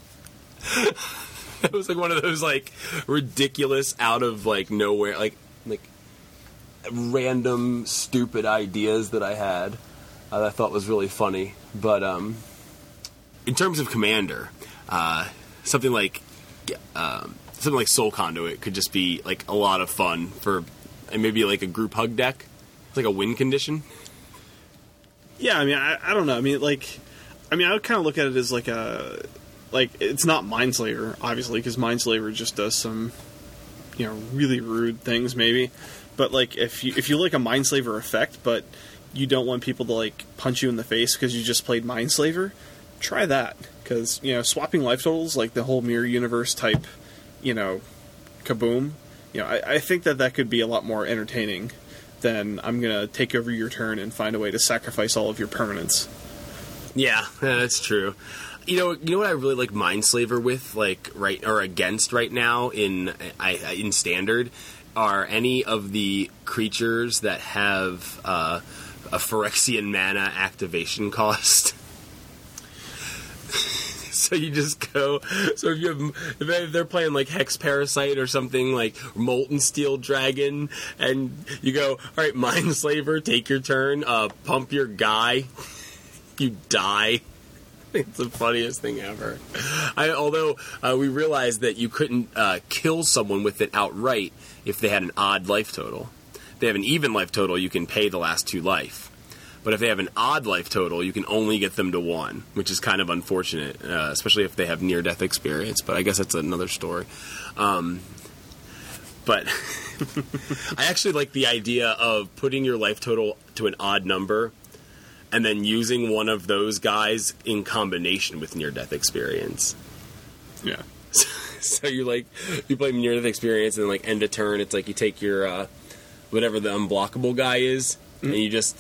it was like one of those like ridiculous out of like nowhere like like random stupid ideas that I had uh, that I thought was really funny. But um, in terms of Commander, uh, something like um, something like Soul Conduit could just be like a lot of fun for, and maybe like a group hug deck, it's like a win condition. Yeah, I mean, I, I don't know. I mean, like, I mean, I would kind of look at it as like a, like it's not Mindslaver, obviously, because Mindslaver just does some, you know, really rude things, maybe. But like if you if you like a Mindslaver effect, but you don't want people to like punch you in the face because you just played Mindslaver, try that because you know swapping life totals like the whole mirror universe type, you know, kaboom. You know, I, I think that that could be a lot more entertaining than I'm gonna take over your turn and find a way to sacrifice all of your permanents. Yeah, that's true. You know, you know what I really like Mindslaver with, like right or against right now in I, in standard are any of the creatures that have uh, a Phyrexian mana activation cost. so you just go. So if you have, if they're playing like Hex Parasite or something like Molten Steel Dragon, and you go, all right, Mindslaver, take your turn, uh, pump your guy, you die. It's the funniest thing ever. I, although uh, we realized that you couldn't uh, kill someone with it outright if they had an odd life total. If they have an even life total, you can pay the last two life. But if they have an odd life total, you can only get them to one, which is kind of unfortunate, uh, especially if they have near death experience. But I guess that's another story. Um, but I actually like the idea of putting your life total to an odd number and then using one of those guys in combination with near death experience. Yeah. so you like you play near death experience and then like end a turn. It's like you take your uh, whatever the unblockable guy is, and you just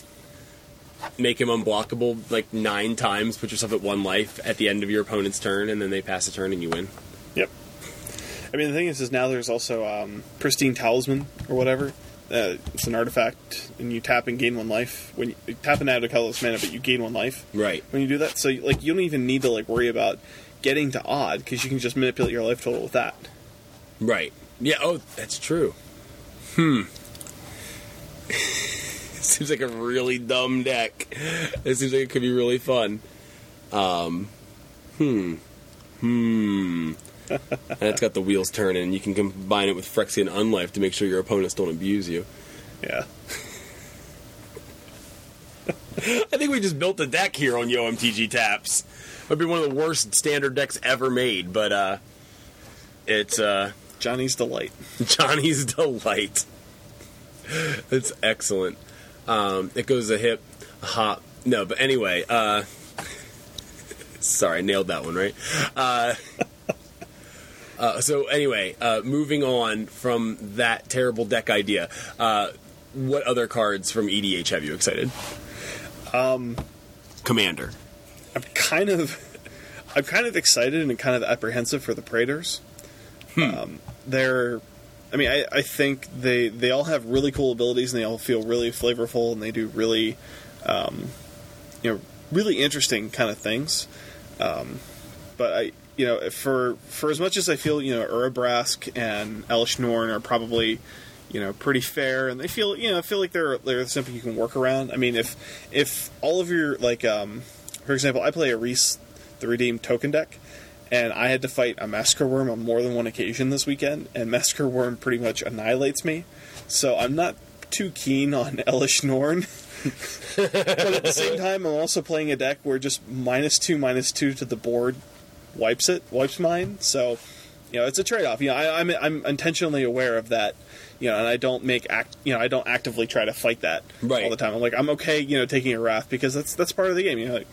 make him unblockable like nine times. Put yourself at one life at the end of your opponent's turn, and then they pass a turn and you win. Yep. I mean, the thing is, is now there's also um, pristine talisman or whatever. Uh, it's an artifact, and you tap and gain one life. When you, you tap and add a colorless mana, but you gain one life Right. when you do that. So, like, you don't even need to like worry about getting to odd because you can just manipulate your life total with that. Right. Yeah. Oh, that's true. Hmm. seems like a really dumb deck. It seems like it could be really fun. Um. Hmm. Hmm. and it's got the wheels turning. You can combine it with Phyrexian Unlife to make sure your opponents don't abuse you. Yeah. I think we just built a deck here on YoMTG Taps. Might be one of the worst standard decks ever made, but uh, it's uh, Johnny's delight. Johnny's Delight. It's excellent. Um, it goes a hip, a hop. No, but anyway, uh, sorry, I nailed that one, right? Uh, uh, so anyway, uh, moving on from that terrible deck idea, uh, what other cards from EDH have you excited? Um, Commander. I'm kind of, I'm kind of excited and kind of apprehensive for the Praetors. Um, they're, I mean, I, I think they they all have really cool abilities and they all feel really flavorful and they do really, um, you know, really interesting kind of things. Um, but I, you know, for for as much as I feel, you know, Urabrask and Elesh Norn are probably, you know, pretty fair, and they feel, you know, I feel like they're they're something you can work around. I mean, if if all of your like, um, for example, I play a Rhys the Redeemed token deck, and I had to fight a Massacre Wurm on more than one occasion this weekend, and Massacre Wurm pretty much annihilates me. So I'm not too keen on Elesh Norn. but at the same time, I'm also playing a deck where just minus two, minus two to the board wipes it, wipes mine. So, you know, it's a trade-off. You know, I, I'm I'm intentionally aware of that. You know, and I don't make act. You know, I don't actively try to fight that Right. all the time. I'm like, I'm okay. You know, taking a wrath because that's that's part of the game. You know, like,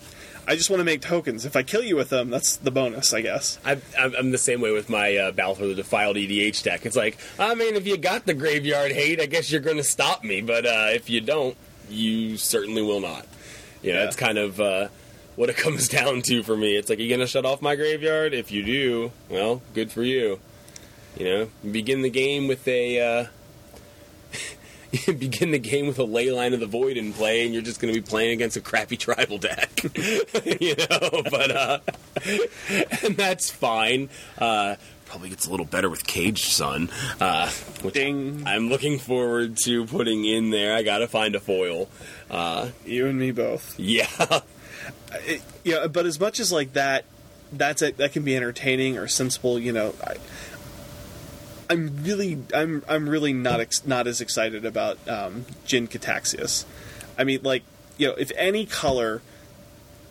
I just want to make tokens. If I kill you with them, that's the bonus, I guess. I'm I'm the same way with my uh, Balthor the Defiled EDH deck. It's like, I mean, if you got the graveyard hate, I guess you're going to stop me. But uh, if you don't, you certainly will not. You know, Yeah. it's kind of uh, what it comes down to for me. It's like, are you going to shut off my graveyard? If you do, well, good for you. You know, begin the game with a. Uh, you begin the game with a Leyline of the Void in play, and you're just going to be playing against a crappy tribal deck, you know. But uh, and that's fine. Uh, probably gets a little better with Caged Sun, uh, which Ding. I'm looking forward to putting in there. I got to find a foil. Uh, You and me both. yeah, it, yeah, but as much as like that, that's a, that can be entertaining or sensible. You know, I, I'm really, I'm, I'm really not ex- not as excited about um, Jin-Gitaxias. I mean, like, you know, if any color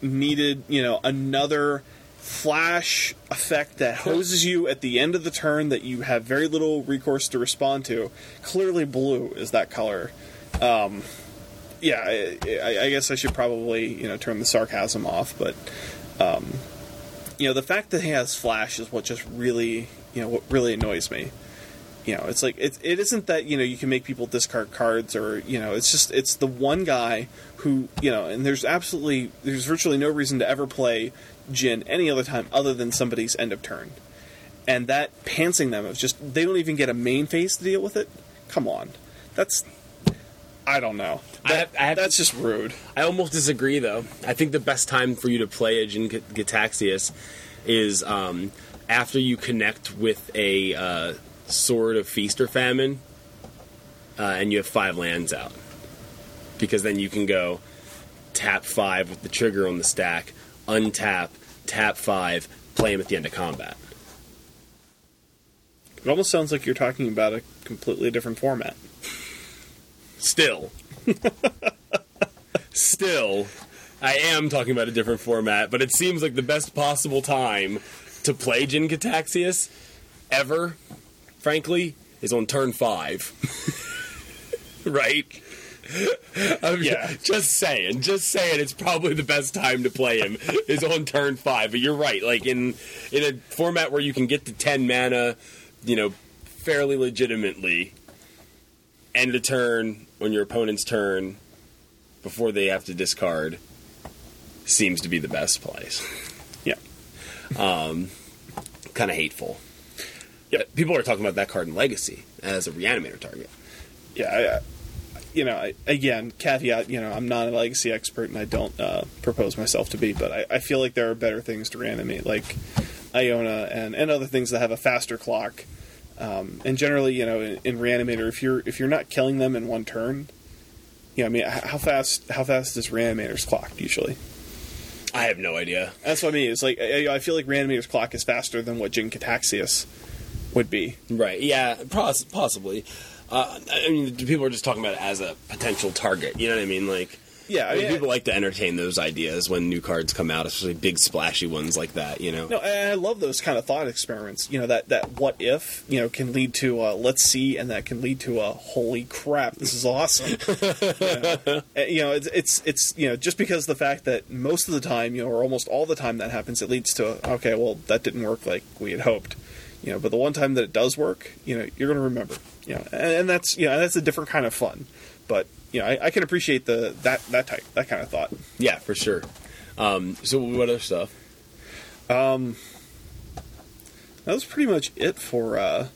needed, you know, another flash effect that hoses you at the end of the turn that you have very little recourse to respond to, clearly blue is that color. Um, yeah, I, I, guess I should probably you know turn the sarcasm off, but um, you know the fact that he has flash is what just really you know what really annoys me. You know, it's like it, it isn't that you know you can make people discard cards or you know it's just it's the one guy who you know and there's absolutely there's virtually no reason to ever play Jin any other time other than somebody's end of turn, and that pantsing them of just they don't even get a main phase to deal with it. Come on, that's I don't know. I have- I have that's to- just rude. I almost disagree, though. I think the best time for you to play a Jin Gitaxias is um, after you connect with a uh, Sword of Feast or Famine, uh, and you have five lands out, because then you can go tap five with the trigger on the stack, untap, tap five, play him at the end of combat. It almost sounds like you're talking about a completely different format. Still, still, I am talking about a different format, but it seems like the best possible time to play Jin-Gitaxias ever, frankly, is on turn five. right? I'm Yeah. just saying, just saying, it's probably the best time to play him is on turn five. But you're right, like in in a format where you can get to ten mana, you know, fairly legitimately, end a turn on your opponent's turn before they have to discard, seems to be the best place. Yeah. Kind of hateful. Yeah, People are talking about that card in Legacy as a reanimator target. yeah, I, I- you know, I, again, caveat, you know, I'm not a legacy expert and I don't uh, propose myself to be, but I, I feel like there are better things to reanimate, like Iona and, and other things that have a faster clock. Um, and generally, you know, in, in reanimator, if you're if you're not killing them in one turn, you know, I mean, how fast how fast is reanimator's clock usually? I have no idea. That's what I mean. It's like I, I feel like reanimator's clock is faster than what Jin-Gitaxias would be. Right. Yeah. Poss- possibly. Uh, I mean, people are just talking about it as a potential target. You know what I mean? Like, Yeah, I mean, I- people like to entertain those ideas when new cards come out, especially big splashy ones like that. You know. No, and I love those kind of thought experiments. You know that that what if you know can lead to uh, let's see, and that can lead to a holy crap, this is awesome. you, know? You know, it's, it's it's you know just because the fact that most of the time, you know, or almost all the time that happens, it leads to okay, well that didn't work like we had hoped. You know, but the one time that it does work, you know, you're going to remember. You know, and, and that's you know that's a different kind of fun. But you know, I, I can appreciate the that that type that kind of thought. Yeah, for sure. Um, so, what other stuff? that was pretty much it for uh,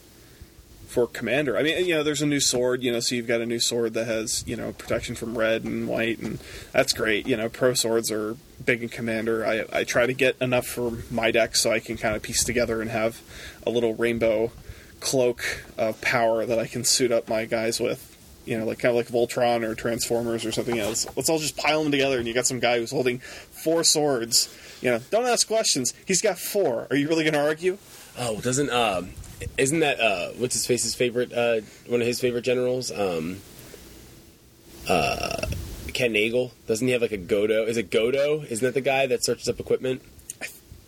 for commander. I mean, you know, there's a new sword, you know, so you've got a new sword that has you know protection from red and white, and that's great. You know, pro swords are big in commander. I I try to get enough for my deck so I can kind of piece together and have a little rainbow cloak of power that I can suit up my guys with. You know, like kind of like Voltron or Transformers or something else. Let's all just pile them together, and you got some guy who's holding four swords. You know, don't ask questions. He's got four. Are you really going to argue? Oh, doesn't um, isn't that uh, what's his face's favorite? Uh, one of his favorite generals. Um, uh, Ken Nagle. Doesn't he have like a Godo? Is it Godo? Isn't that the guy that searches up equipment?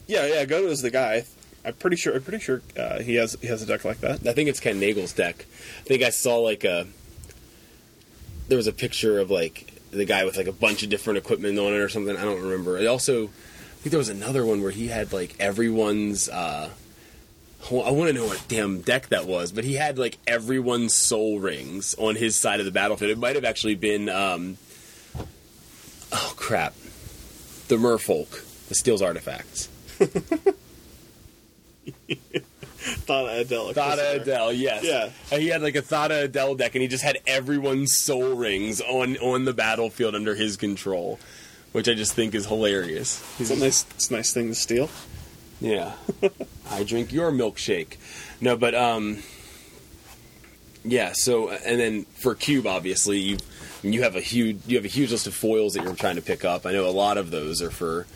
Yeah, yeah, Godo is the guy. I'm pretty sure. I'm pretty sure uh, he has he has a deck like that. I think it's Ken Nagle's deck. I think I saw like a. There was a picture of like the guy with like a bunch of different equipment on it or something. I don't remember. I also, I think there was another one where he had like everyone's. uh I want to know what damn deck that was, but he had like everyone's soul rings on his side of the battlefield. It might have actually been. um Oh crap! The Merfolk, the Steel's artifacts. Thada Adela. Thada Adel, yes. Yeah. And he had like a Thada Adel deck, and he just had everyone's soul rings on on the battlefield under his control, which I just think is hilarious. It's a nice, it's a nice thing to steal. Yeah, I drink your milkshake. No, but um, yeah. So and then for Cube, obviously you you have a huge you have a huge list of foils that you're trying to pick up. I know a lot of those are for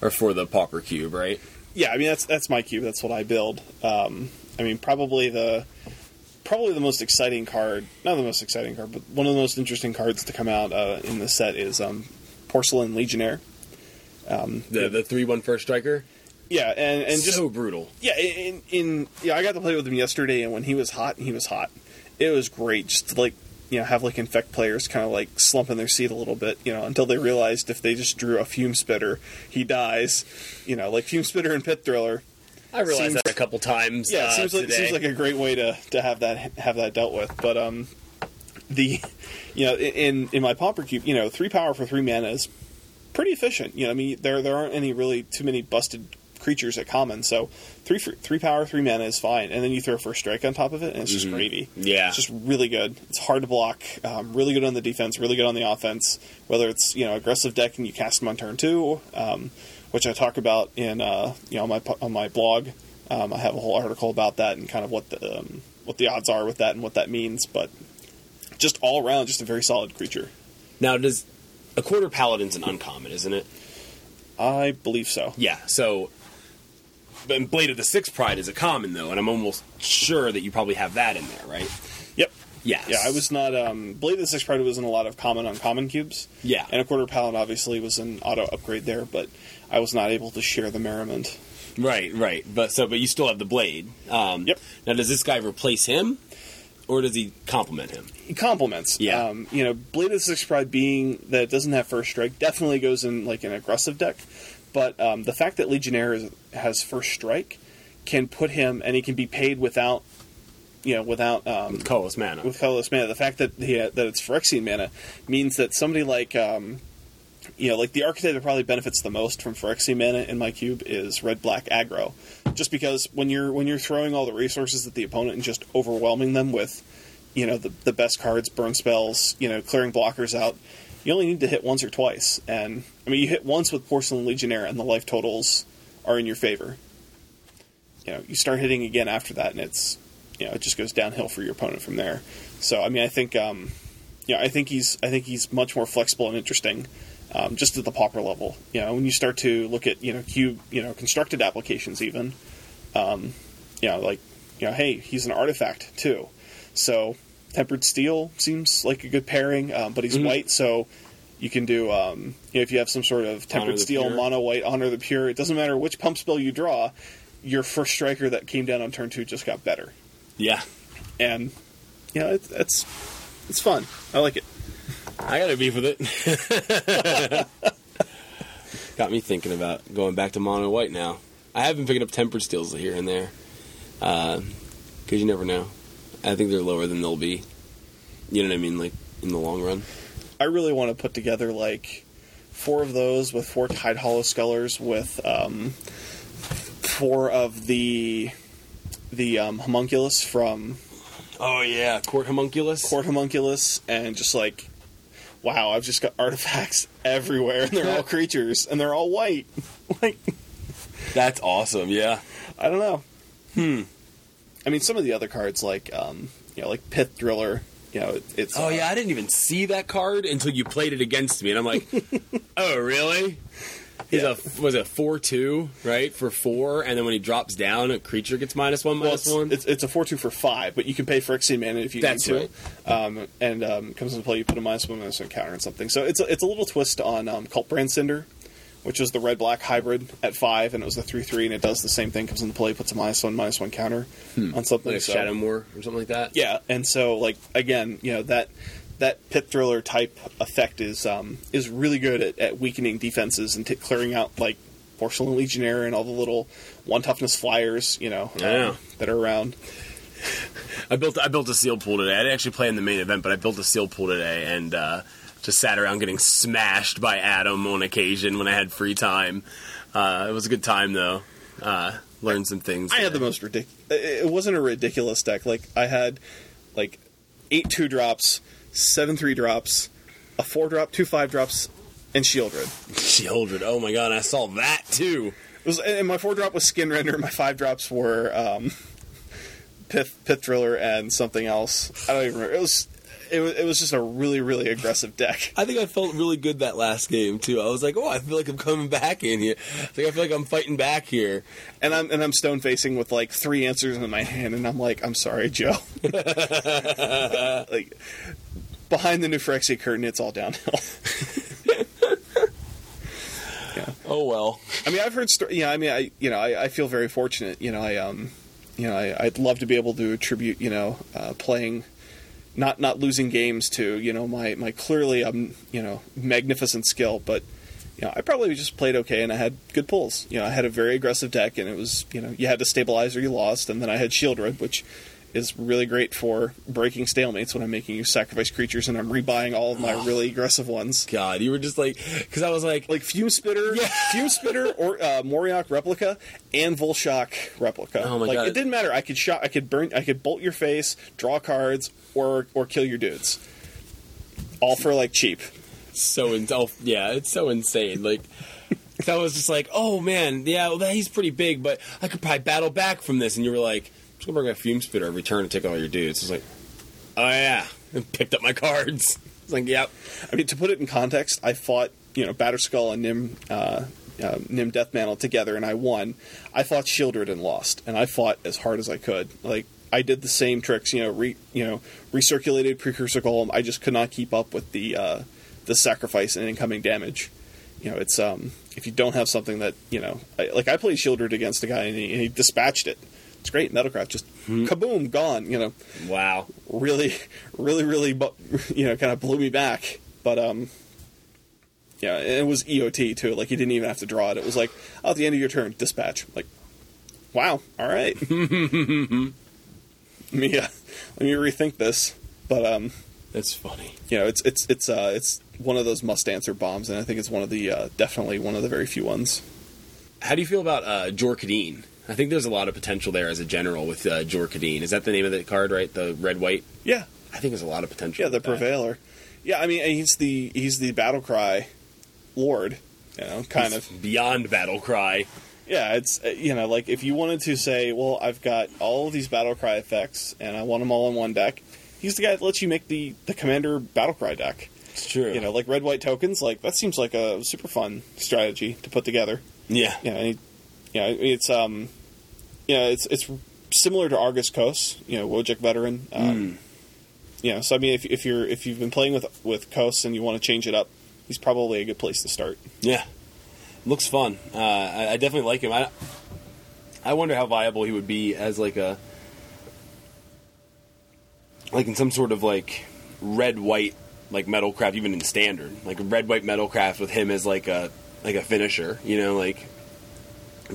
are for the Pauper Cube, right? Yeah, I mean that's that's my cube. That's what I build. Um, I mean probably the probably the most exciting card, not the most exciting card, but one of the most interesting cards to come out uh, in the set is um, Porcelain Legionnaire. The the three one first striker. Yeah, and and just so brutal. Yeah, in, in yeah, I got to play with him yesterday, and when he was hot, he was hot. It was great just to like you know have like infect players kind of like slump in their seat a little bit, you know, until they realized if they just drew a fume spitter, he dies. You know, like fume spitter and Pith Driller. I realized Seems- that a couple times. Yeah, uh, it seems like seems like a great way to to have that have that dealt with. But um, the you know in in my pauper cube, you know, three power for three mana is pretty efficient. You know, I mean there there aren't any really too many busted creatures at common, so three three power, three mana is fine. And then you throw first strike on top of it, and it's just gravy. Yeah. it's just really good. It's hard to block. Um, really good on the defense. Really good on the offense. Whether it's you know aggressive deck and you cast them on turn two, um, which I talk about in uh, you know on my on my blog. Um, I have a whole article about that and kind of what the um, what the odds are with that and what that means. But just all around, just a very solid creature. Now, does Accorder Paladin's an uncommon, isn't it? I believe so. Yeah. So, but Blade of the Six Pride is a common though, and I'm almost sure that you probably have that in there, right? Yep. Yes. Yeah, I was not. Um, Blade of the Six Pride was in a lot of common uncommon cubes. Yeah. and Accorder Paladin obviously was an auto upgrade there, but I was not able to share the merriment. Right. Right. But so, but you still have the blade. Um, Yep. Now, does this guy replace him? or does he complement him? he complements. Yeah. Um, you know, Blade of the Sixth Pride being that it doesn't have first strike definitely goes in like an aggressive deck. But um, the fact that Legionnaire is, has first strike can put him, and he can be paid without, you know, without um, Colorless mana. with colorless mana. The fact that he, that it's Phyrexian mana means that somebody like um, you know, like the archetype that probably benefits the most from Phyrexian mana in my cube is red black aggro. Just because when you're when you're throwing all the resources at the opponent and just overwhelming them with, you know, the the best cards, burn spells, you know, clearing blockers out, you only need to hit once or twice. And I mean, you hit once with Porcelain Legionnaire, and the life totals are in your favor. You know, you start hitting again after that, and it's you know it just goes downhill for your opponent from there. So I mean, I think um, yeah, I think he's I think he's much more flexible and interesting. Um, just at the pauper level, you know, when you start to look at you know cube, you know, constructed applications, even, um, you know, like, you know, hey, he's an artifact too, so tempered steel seems like a good pairing, um, but he's Mhm. white, so you can do, um, you know, if you have some sort of tempered steel, Pure. mono white, honor the pure. It doesn't matter which pump spell you draw, your first striker that came down on turn two just got better, Yeah, and you know, it's it's it's fun. I like it. I got to beef with it. got me thinking about going back to mono white now. I have been picking up tempered steels here and there, because you never know. I think they're lower than they'll be. You know what I mean? Like in the long run. I really want to put together like four of those with four Tide Hollow Scullers with um, four of the the um, homunculus from Oh yeah, court homunculus. Court Homunculus, and just like, wow, I've just got artifacts everywhere, and they're all creatures, and they're all white. like, That's awesome. Yeah. I don't know. Hmm. I mean, some of the other cards, like um, you know, like Pith Driller, you know, it, it's Oh yeah, I didn't even see that card until you played it against me, and I'm like, oh really? He's Yeah. a was it four two right for four, and then when he drops down, a creature gets minus one Well, minus it's, one. it's, it's a four two for five, but you can pay for Phyrexian mana if you That's need to. Um, and um, comes into play, you put a minus one minus one counter on something. So it's a, it's a little twist on um, Cult Brand Cinder, which is the red black hybrid at five, and it was the three three, and it does the same thing. Comes into play, puts a minus one minus one counter on something. like so- Shadow Moor or something like that. Yeah, and so like again, you know that that Pith Driller type effect is um, is really good at, at weakening defenses and t- clearing out like porcelain legionnaire and all the little one toughness flyers, you know, um, Yeah. that are around. I built I built a seal pool today. I didn't actually play in the main event, but I built a seal pool today and uh, just sat around getting smashed by Adam on occasion when I had free time. Uh, it was a good time though. Uh, learned some things. I had the most ridiculous. It wasn't a ridiculous deck. Like I had like eight two drops, seven three drops, a four drop, two five drops, and Sheoldred. Sheoldred. Oh my god, I saw that too. It was, and my four drop was Skin Render. My five drops were um, Pith Pith Driller and something else. I don't even remember. It was it was it was just a really really aggressive deck. I think I felt really good that last game too. I was like, oh, I feel like I'm coming back in here. I think I feel like I'm fighting back here. And I'm and I'm stone facing with like three answers in my hand, and I'm like, I'm sorry, Joe. like behind the new Phyrexia curtain, it's all downhill. yeah. Oh well. I mean, I've heard, sto- yeah. I mean, I you know, I, I feel very fortunate. You know, I um, you know, I, I'd love to be able to attribute, you know, uh, playing, not not losing games to, you know, my my clearly um, you know, magnificent skill, but you know, I probably just played okay and I had good pulls. You know, I had a very aggressive deck, and it was, you know, you had to stabilize or you lost, and then I had Sheoldred, which is really great for breaking stalemates when I'm making you sacrifice creatures and I'm rebuying all of my really aggressive ones God, you were just like, because I was like, like Fume Spitter, Yeah. Fume Spitter, or uh, Moriok replica and Vulshok replica. Oh my like God. it didn't matter. I could shot, I could burn, I could bolt your face, draw cards, or or kill your dudes. All for like cheap. so in- oh, yeah, it's so insane. Like. I was just like, oh man, yeah, well, he's pretty big, but I could probably battle back from this. And you were like, just gonna bring a fume spitter every turn and take all your dudes. It's like, oh yeah, and picked up my cards. It's like, yep. I mean, to put it in context, I fought you know Batterskull and Nim. Uh, uh, Nim Deathmantle together, and I won. I fought Sheoldred and lost, and I fought as hard as I could. Like I did the same tricks, you know, re, you know, recirculated precursor golem. I just could not keep up with the uh, the sacrifice and incoming damage. You know, it's um if you don't have something that you know, I, like I played Sheoldred against a guy and he, and he dispatched it. It's great. Metalcraft just kaboom gone. You know, Wow. really, really, really, bu- you know, kind of blew me back. But um, yeah, it was EOT too. Like you didn't even have to draw it. It was like oh, at the end of your turn, dispatch. Like, wow, all right. let me uh, let me rethink this. But um, That's funny. you know, it's it's it's uh it's one of those must answer bombs, and I think it's one of the uh, definitely one of the very few ones. How do you feel about uh, Jor Kadeen? I think there's a lot of potential there as a general with uh, Jor Kadeen. Is that the name of the card, right? The red white. Yeah, I think there's a lot of potential. yeah, the with that. Yeah, I mean, he's the he's the battle cry lord. You know, kind It's of. beyond battle cry. Yeah, it's uh, you know, like if you wanted to say, well, I've got all of these battle cry effects, and I want them all in one deck. He's the guy that lets you make the the commander battle cry deck. It's true. You know, like red white tokens. Like that seems like a super fun strategy to put together. Yeah. Yeah, he- yeah, it's um, yeah, it's it's similar to Agrus Kos, you know, Wojek veteran. Um, Yeah, so I mean, if, if you're if you've been playing with with Kos and you want to change it up, he's probably a good place to start. Yeah, looks fun. Uh, I, I definitely like him. I, I wonder how viable he would be as like a like in some sort of like red white like metal craft, even in standard, like red white metal craft with him as like a like a finisher. You know, like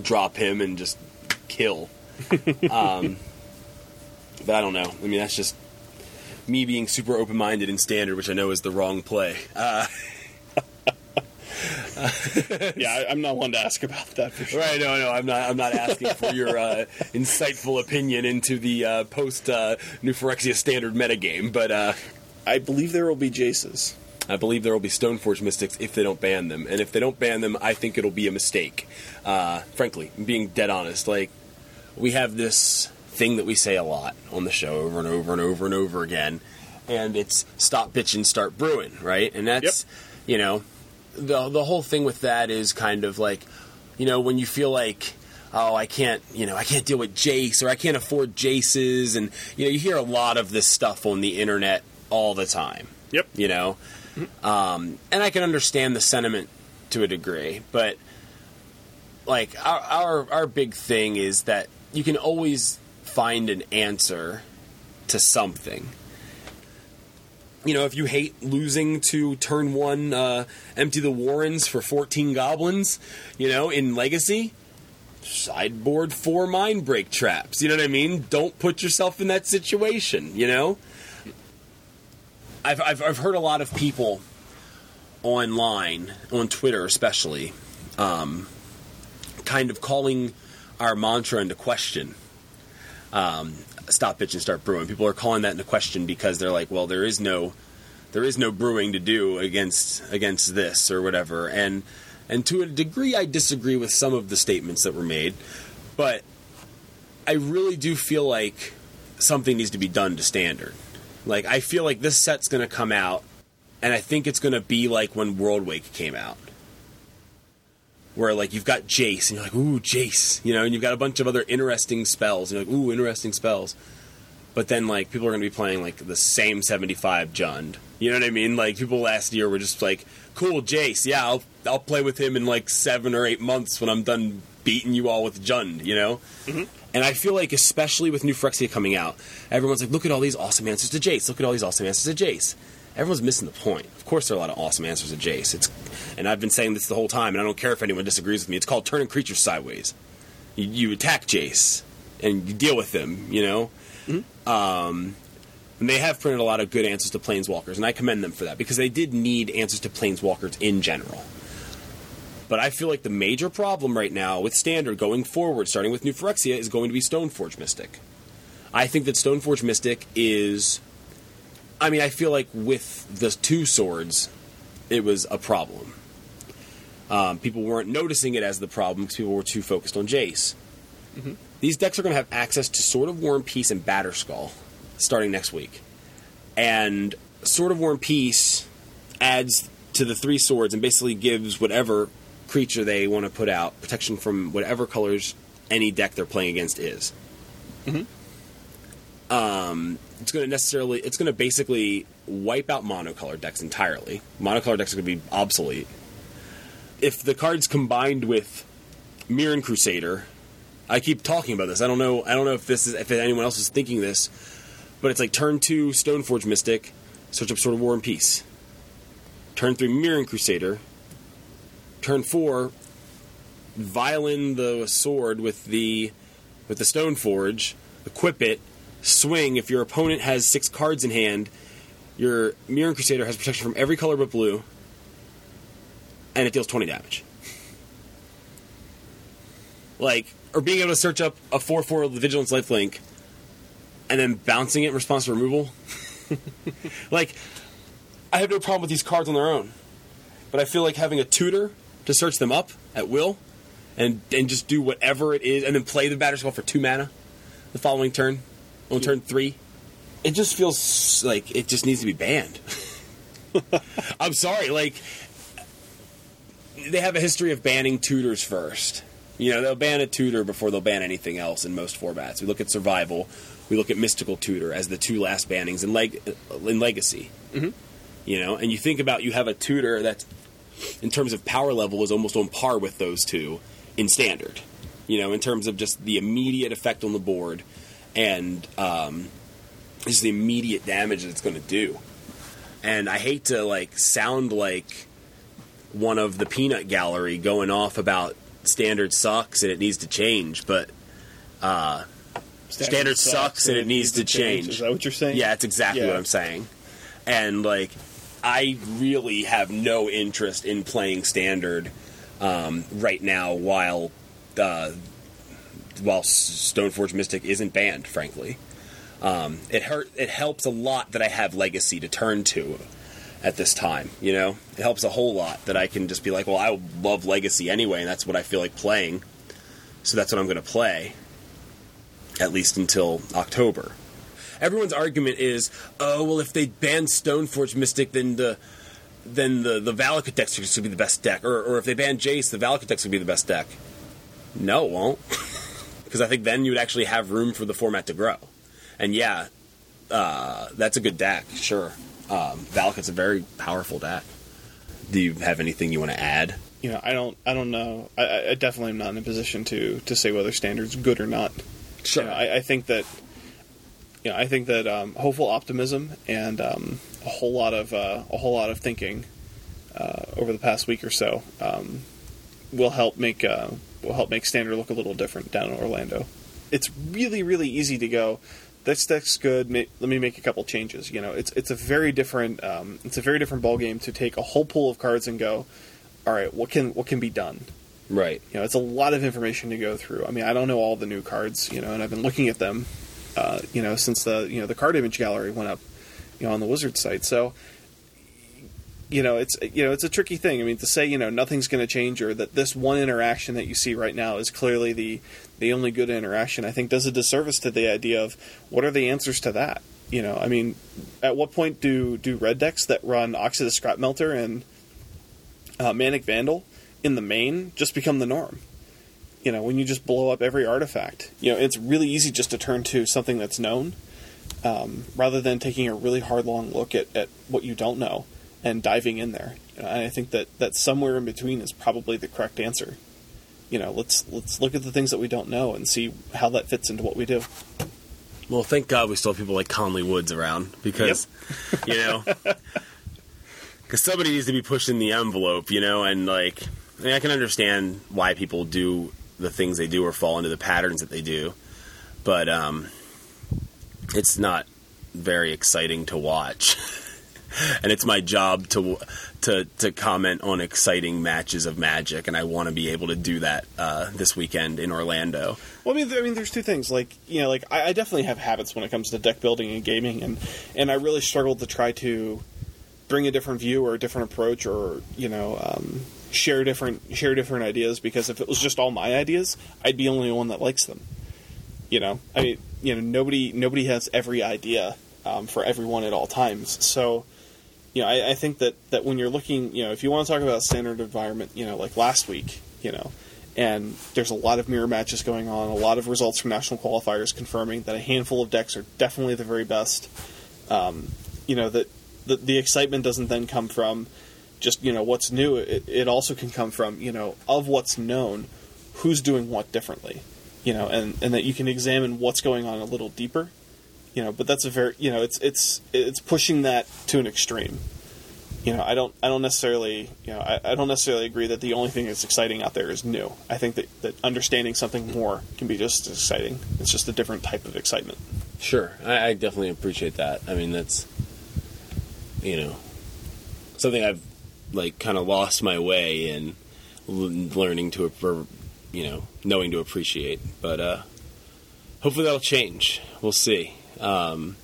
drop him and just kill. um, but I don't know. I mean, that's just me being super open minded and standard, which I know is the wrong play. Uh, yeah, I, I'm not one to ask about that for sure. Right, no, no, I'm not. I'm not asking for your uh, insightful opinion into the uh, post uh, New Phyrexia standard metagame, but uh, I believe there will be Jaces. I believe there will be Stoneforge Mystics if they don't ban them, and if they don't ban them, I think it'll be a mistake. Uh, frankly, being dead honest, like we have this thing that we say a lot on the show over and over and over and over again, and it's stop bitching, start brewing, right? And that's you know the the whole thing with that is kind of like you know when you feel like oh I can't you know I can't deal with Jace or I can't afford Jaces and you know you hear a lot of this stuff on the internet all the time Yep. you know um, and I can understand the sentiment to a degree but like our, our our big thing is that you can always find an answer to something you know, if you hate losing to turn one, uh, empty the Warrens for 14 goblins, you know, in Legacy, sideboard four mind break traps. You know what I mean? Don't put yourself in that situation, you know? I've, I've, I've heard a lot of people online, on Twitter especially, um, kind of calling our mantra into question um, stop bitch and start brewing. People are calling that into question because they're like, well, there is no there is no brewing to do against against this or whatever. And and to a degree, I disagree with some of the statements that were made, but I really do feel like something needs to be done to standard. Like I feel like this set's going to come out, and I think it's going to be like when World Wake came out where like you've got Jace and you're like, ooh, Jace, you know, and you've got a bunch of other interesting spells. And you're like, ooh, interesting spells. But then like people are going to be playing like the same 75 Jund. You know what I mean? Like people last year were just like, cool, Jace, yeah, I'll I'll play with him in like seven or eight months when I'm done beating you all with Jund. You know. Mm-hmm. And I feel like, especially with New Phyrexia coming out, everyone's like, look at all these awesome answers to Jace. Look at all these awesome answers to Jace. Everyone's missing the point. Of course, there are a lot of awesome answers to Jace. It's, and I've been saying this the whole time, and I don't care if anyone disagrees with me. It's called turning creatures sideways. You, you attack Jace, and you deal with them, you know? Um, and they have printed a lot of good answers to Planeswalkers, and I commend them for that, because they did need answers to Planeswalkers in general. But I feel like the major problem right now with Standard going forward, starting with New Phyrexia, is going to be Stoneforge Mystic. I think that Stoneforge Mystic is. I mean, I feel like with the two swords, it was a problem. Um, people weren't noticing it as the problem because people were too focused on Jace. These decks are going to have access to Sword of War and Peace and Batterskull starting next week. And Sword of War and Peace adds to the three swords and basically gives whatever creature they want to put out protection from whatever colors any deck they're playing against is. Um, it's going to necessarily, it's going to basically wipe out monocolor decks entirely. Monocolor decks are going to be obsolete. If the cards combined with Mirran Crusader, I keep talking about this. I don't know. I don't know if this is if anyone else is thinking this, But it's like turn two Stoneforge Mystic, search up Sword of War and Peace. Turn three Mirran Crusader. Turn four violin the sword with the with the Stoneforge, equip it, swing. If your opponent has six cards in hand, your Mirran Crusader has protection from every color but blue, and it deals twenty damage. Like, or being able to search up a four four Vigilance Lifelink, and then bouncing it in response to removal. like, I have no problem with these cards on their own, but I feel like having a tutor to search them up at will, and and just do whatever it is, and then play the Batterskull for two mana the following turn, on turn three. It just feels like it just needs to be banned. I'm sorry, like they have a history of banning tutors first. You know, they'll ban a tutor before they'll ban anything else in most formats. We look at survival, we look at mystical tutor as the two last bannings in leg in legacy. Mm-hmm. You know, and you think about you have a tutor that's in terms of power level is almost on par with those two in standard. You know, in terms of just the immediate effect on the board and um, just the immediate damage that it's going to do. And I hate to like sound like one of the peanut gallery going off about standard sucks and it needs to change, but uh, standard, sucks, and it needs to change. Is that what you're saying? Yeah, that's exactly Yeah. what I'm saying. And like, I really have no interest in playing standard um, right now, while uh, while Stoneforge Mystic isn't banned. Frankly, um, it hurt. It helps a lot that I have Legacy to turn to at this time. You know, it helps a whole lot that I can just be like, well, I love Legacy anyway, and that's what I feel like playing. So that's what I'm going to play, at least until October. Everyone's argument is, oh well, if they ban Stoneforge Mystic, then the then the the Valakut deck should be the best deck, or, or if they ban Jace, the Valakut deck should be the best deck. No, it won't, because I think then you would actually have room for the format to grow. And yeah, uh, that's a good deck, sure. Um, Valakut's a very powerful deck. Do you have anything you want to add? You know, I don't. I don't know. I- I, I definitely am not in a position to to say whether standard's good or not. Sure. You know, I, I think that. You know, I think that um, hopeful optimism and um, a whole lot of uh, a whole lot of thinking uh, over the past week or so um, will help make uh, will help make standard look a little different down in Orlando. It's really really easy to go. This deck's good. Let me make a couple changes. You know, it's it's a very different um, it's a very different ball game to take a whole pool of cards and go, all right, what can what can be done? right. You know, it's a lot of information to go through. I mean, I don't know all the new cards, you know, and I've been looking at them, uh, you know, since the you know the card image gallery went up, you know, on the Wizard site. So, you know, it's you know, it's a tricky thing. I mean, to say you know nothing's going to change or that this one interaction that you see right now is clearly the the only good interaction, I think does a disservice to the idea of what are the answers to that. You know, I mean, at what point do do red decks that run Oxidda Scrapmelter and uh, Manic Vandal in the main just become the norm? you know, when you just blow up every artifact, you know, it's really easy just to turn to something that's known, um, rather than taking a really hard, long look at, at what you don't know and diving in there. You know, and I think that, that somewhere in between is probably the correct answer. You know, let's let's look at the things that we don't know and see how that fits into what we do. Well, thank God we still have people like Conley Woods around because, you know, because somebody needs to be pushing the envelope, you know, and like, I, mean, I can understand why people do the things they do or fall into the patterns that they do, but um, it's not very exciting to watch. and it's my job to to to comment on exciting matches of Magic, and I want to be able to do that uh, this weekend in Orlando. Well, I mean, I mean, there's two things. Like, you know, like I, I definitely have habits when it comes to deck building and gaming, and and I really struggled to try to bring a different view or a different approach, or you know, um, share different share different ideas. Because if it was just all my ideas, I'd be the only one that likes them. You know, I mean, you know, nobody nobody has every idea um, for everyone at all times. So, you know, I, I think that that when you're looking, you know, if you want to talk about standard environment, you know, like last week, you know, and there's a lot of mirror matches going on, a lot of results from national qualifiers confirming that a handful of decks are definitely the very best. Um, you know that the, the excitement doesn't then come from just you know what's new. It, it also can come from you know of what's known, who's doing what differently, you know, and and that you can examine what's going on a little deeper, you know, but that's a very you know it's it's it's pushing that to an extreme. You know, I don't I don't necessarily you know I, I don't necessarily agree that the only thing that's exciting out there is new. I think that, that understanding something more can be just as exciting. It's just a different type of excitement. Sure, I, I definitely appreciate that. I mean, that's you know something I've like kind of lost my way in learning to appro- you know knowing to appreciate, but uh, hopefully that'll change. We'll see. Um,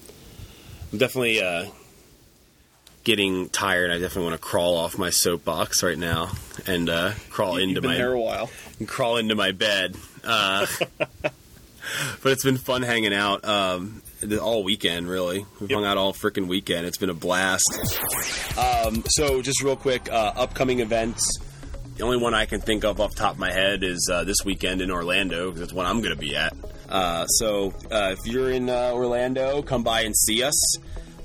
I'm definitely uh, getting tired. I definitely want to crawl off my soapbox right now and uh, crawl into You've been my there a while. and crawl into my bed. Uh, but it's been fun hanging out um, all weekend, really. We've Yep. hung out all freaking weekend. It's been a blast. Um, so, just real quick, uh, upcoming events. The only one I can think of off the top of my head is uh, this weekend in Orlando, because it's one I'm going to be at. Uh, so, uh, if you're in uh, Orlando, come by and see us.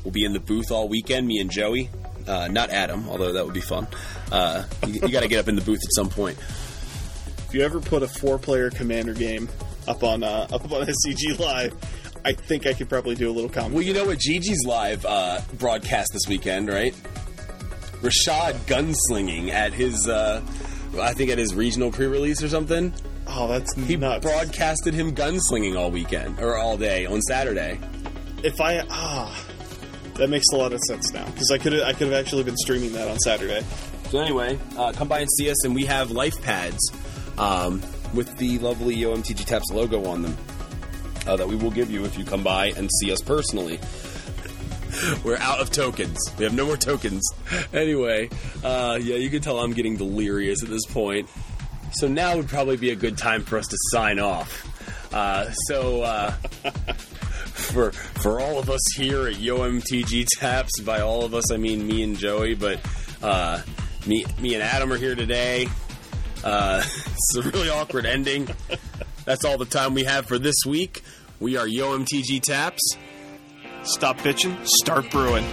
We'll be in the booth all weekend, me and Joey. Uh, not Adam, although that would be fun. Uh, you, you got to get up in the booth at some point. If you ever put a four-player commander game up on uh, up on SCG Live, I think I could probably do a little comment. Well, you know what? GGsLive uh, broadcast this weekend, right? Rashad gunslinging at his, uh, I think at his regional pre-release or something. Oh, that's He nuts. broadcasted him gunslinging all weekend or all day on Saturday. if I ah, that makes a lot of sense now because I could I could have actually been streaming that on Saturday. So anyway, uh, come by and see us, and we have life pads um, with the lovely YoMTG Taps logo on them uh, that we will give you if you come by and see us personally. We're out of tokens. We have no more tokens. Anyway, uh, yeah, you can tell I'm getting delirious at this point. So now would probably be a good time for us to sign off. Uh, so uh, for for all of us here at YoMTG Taps, by all of us I mean me and Joey, but uh, me me and Adam are here today. Uh, it's a really awkward ending. That's all the time we have for this week. We are YoMTG Taps. Stop bitching, start brewing.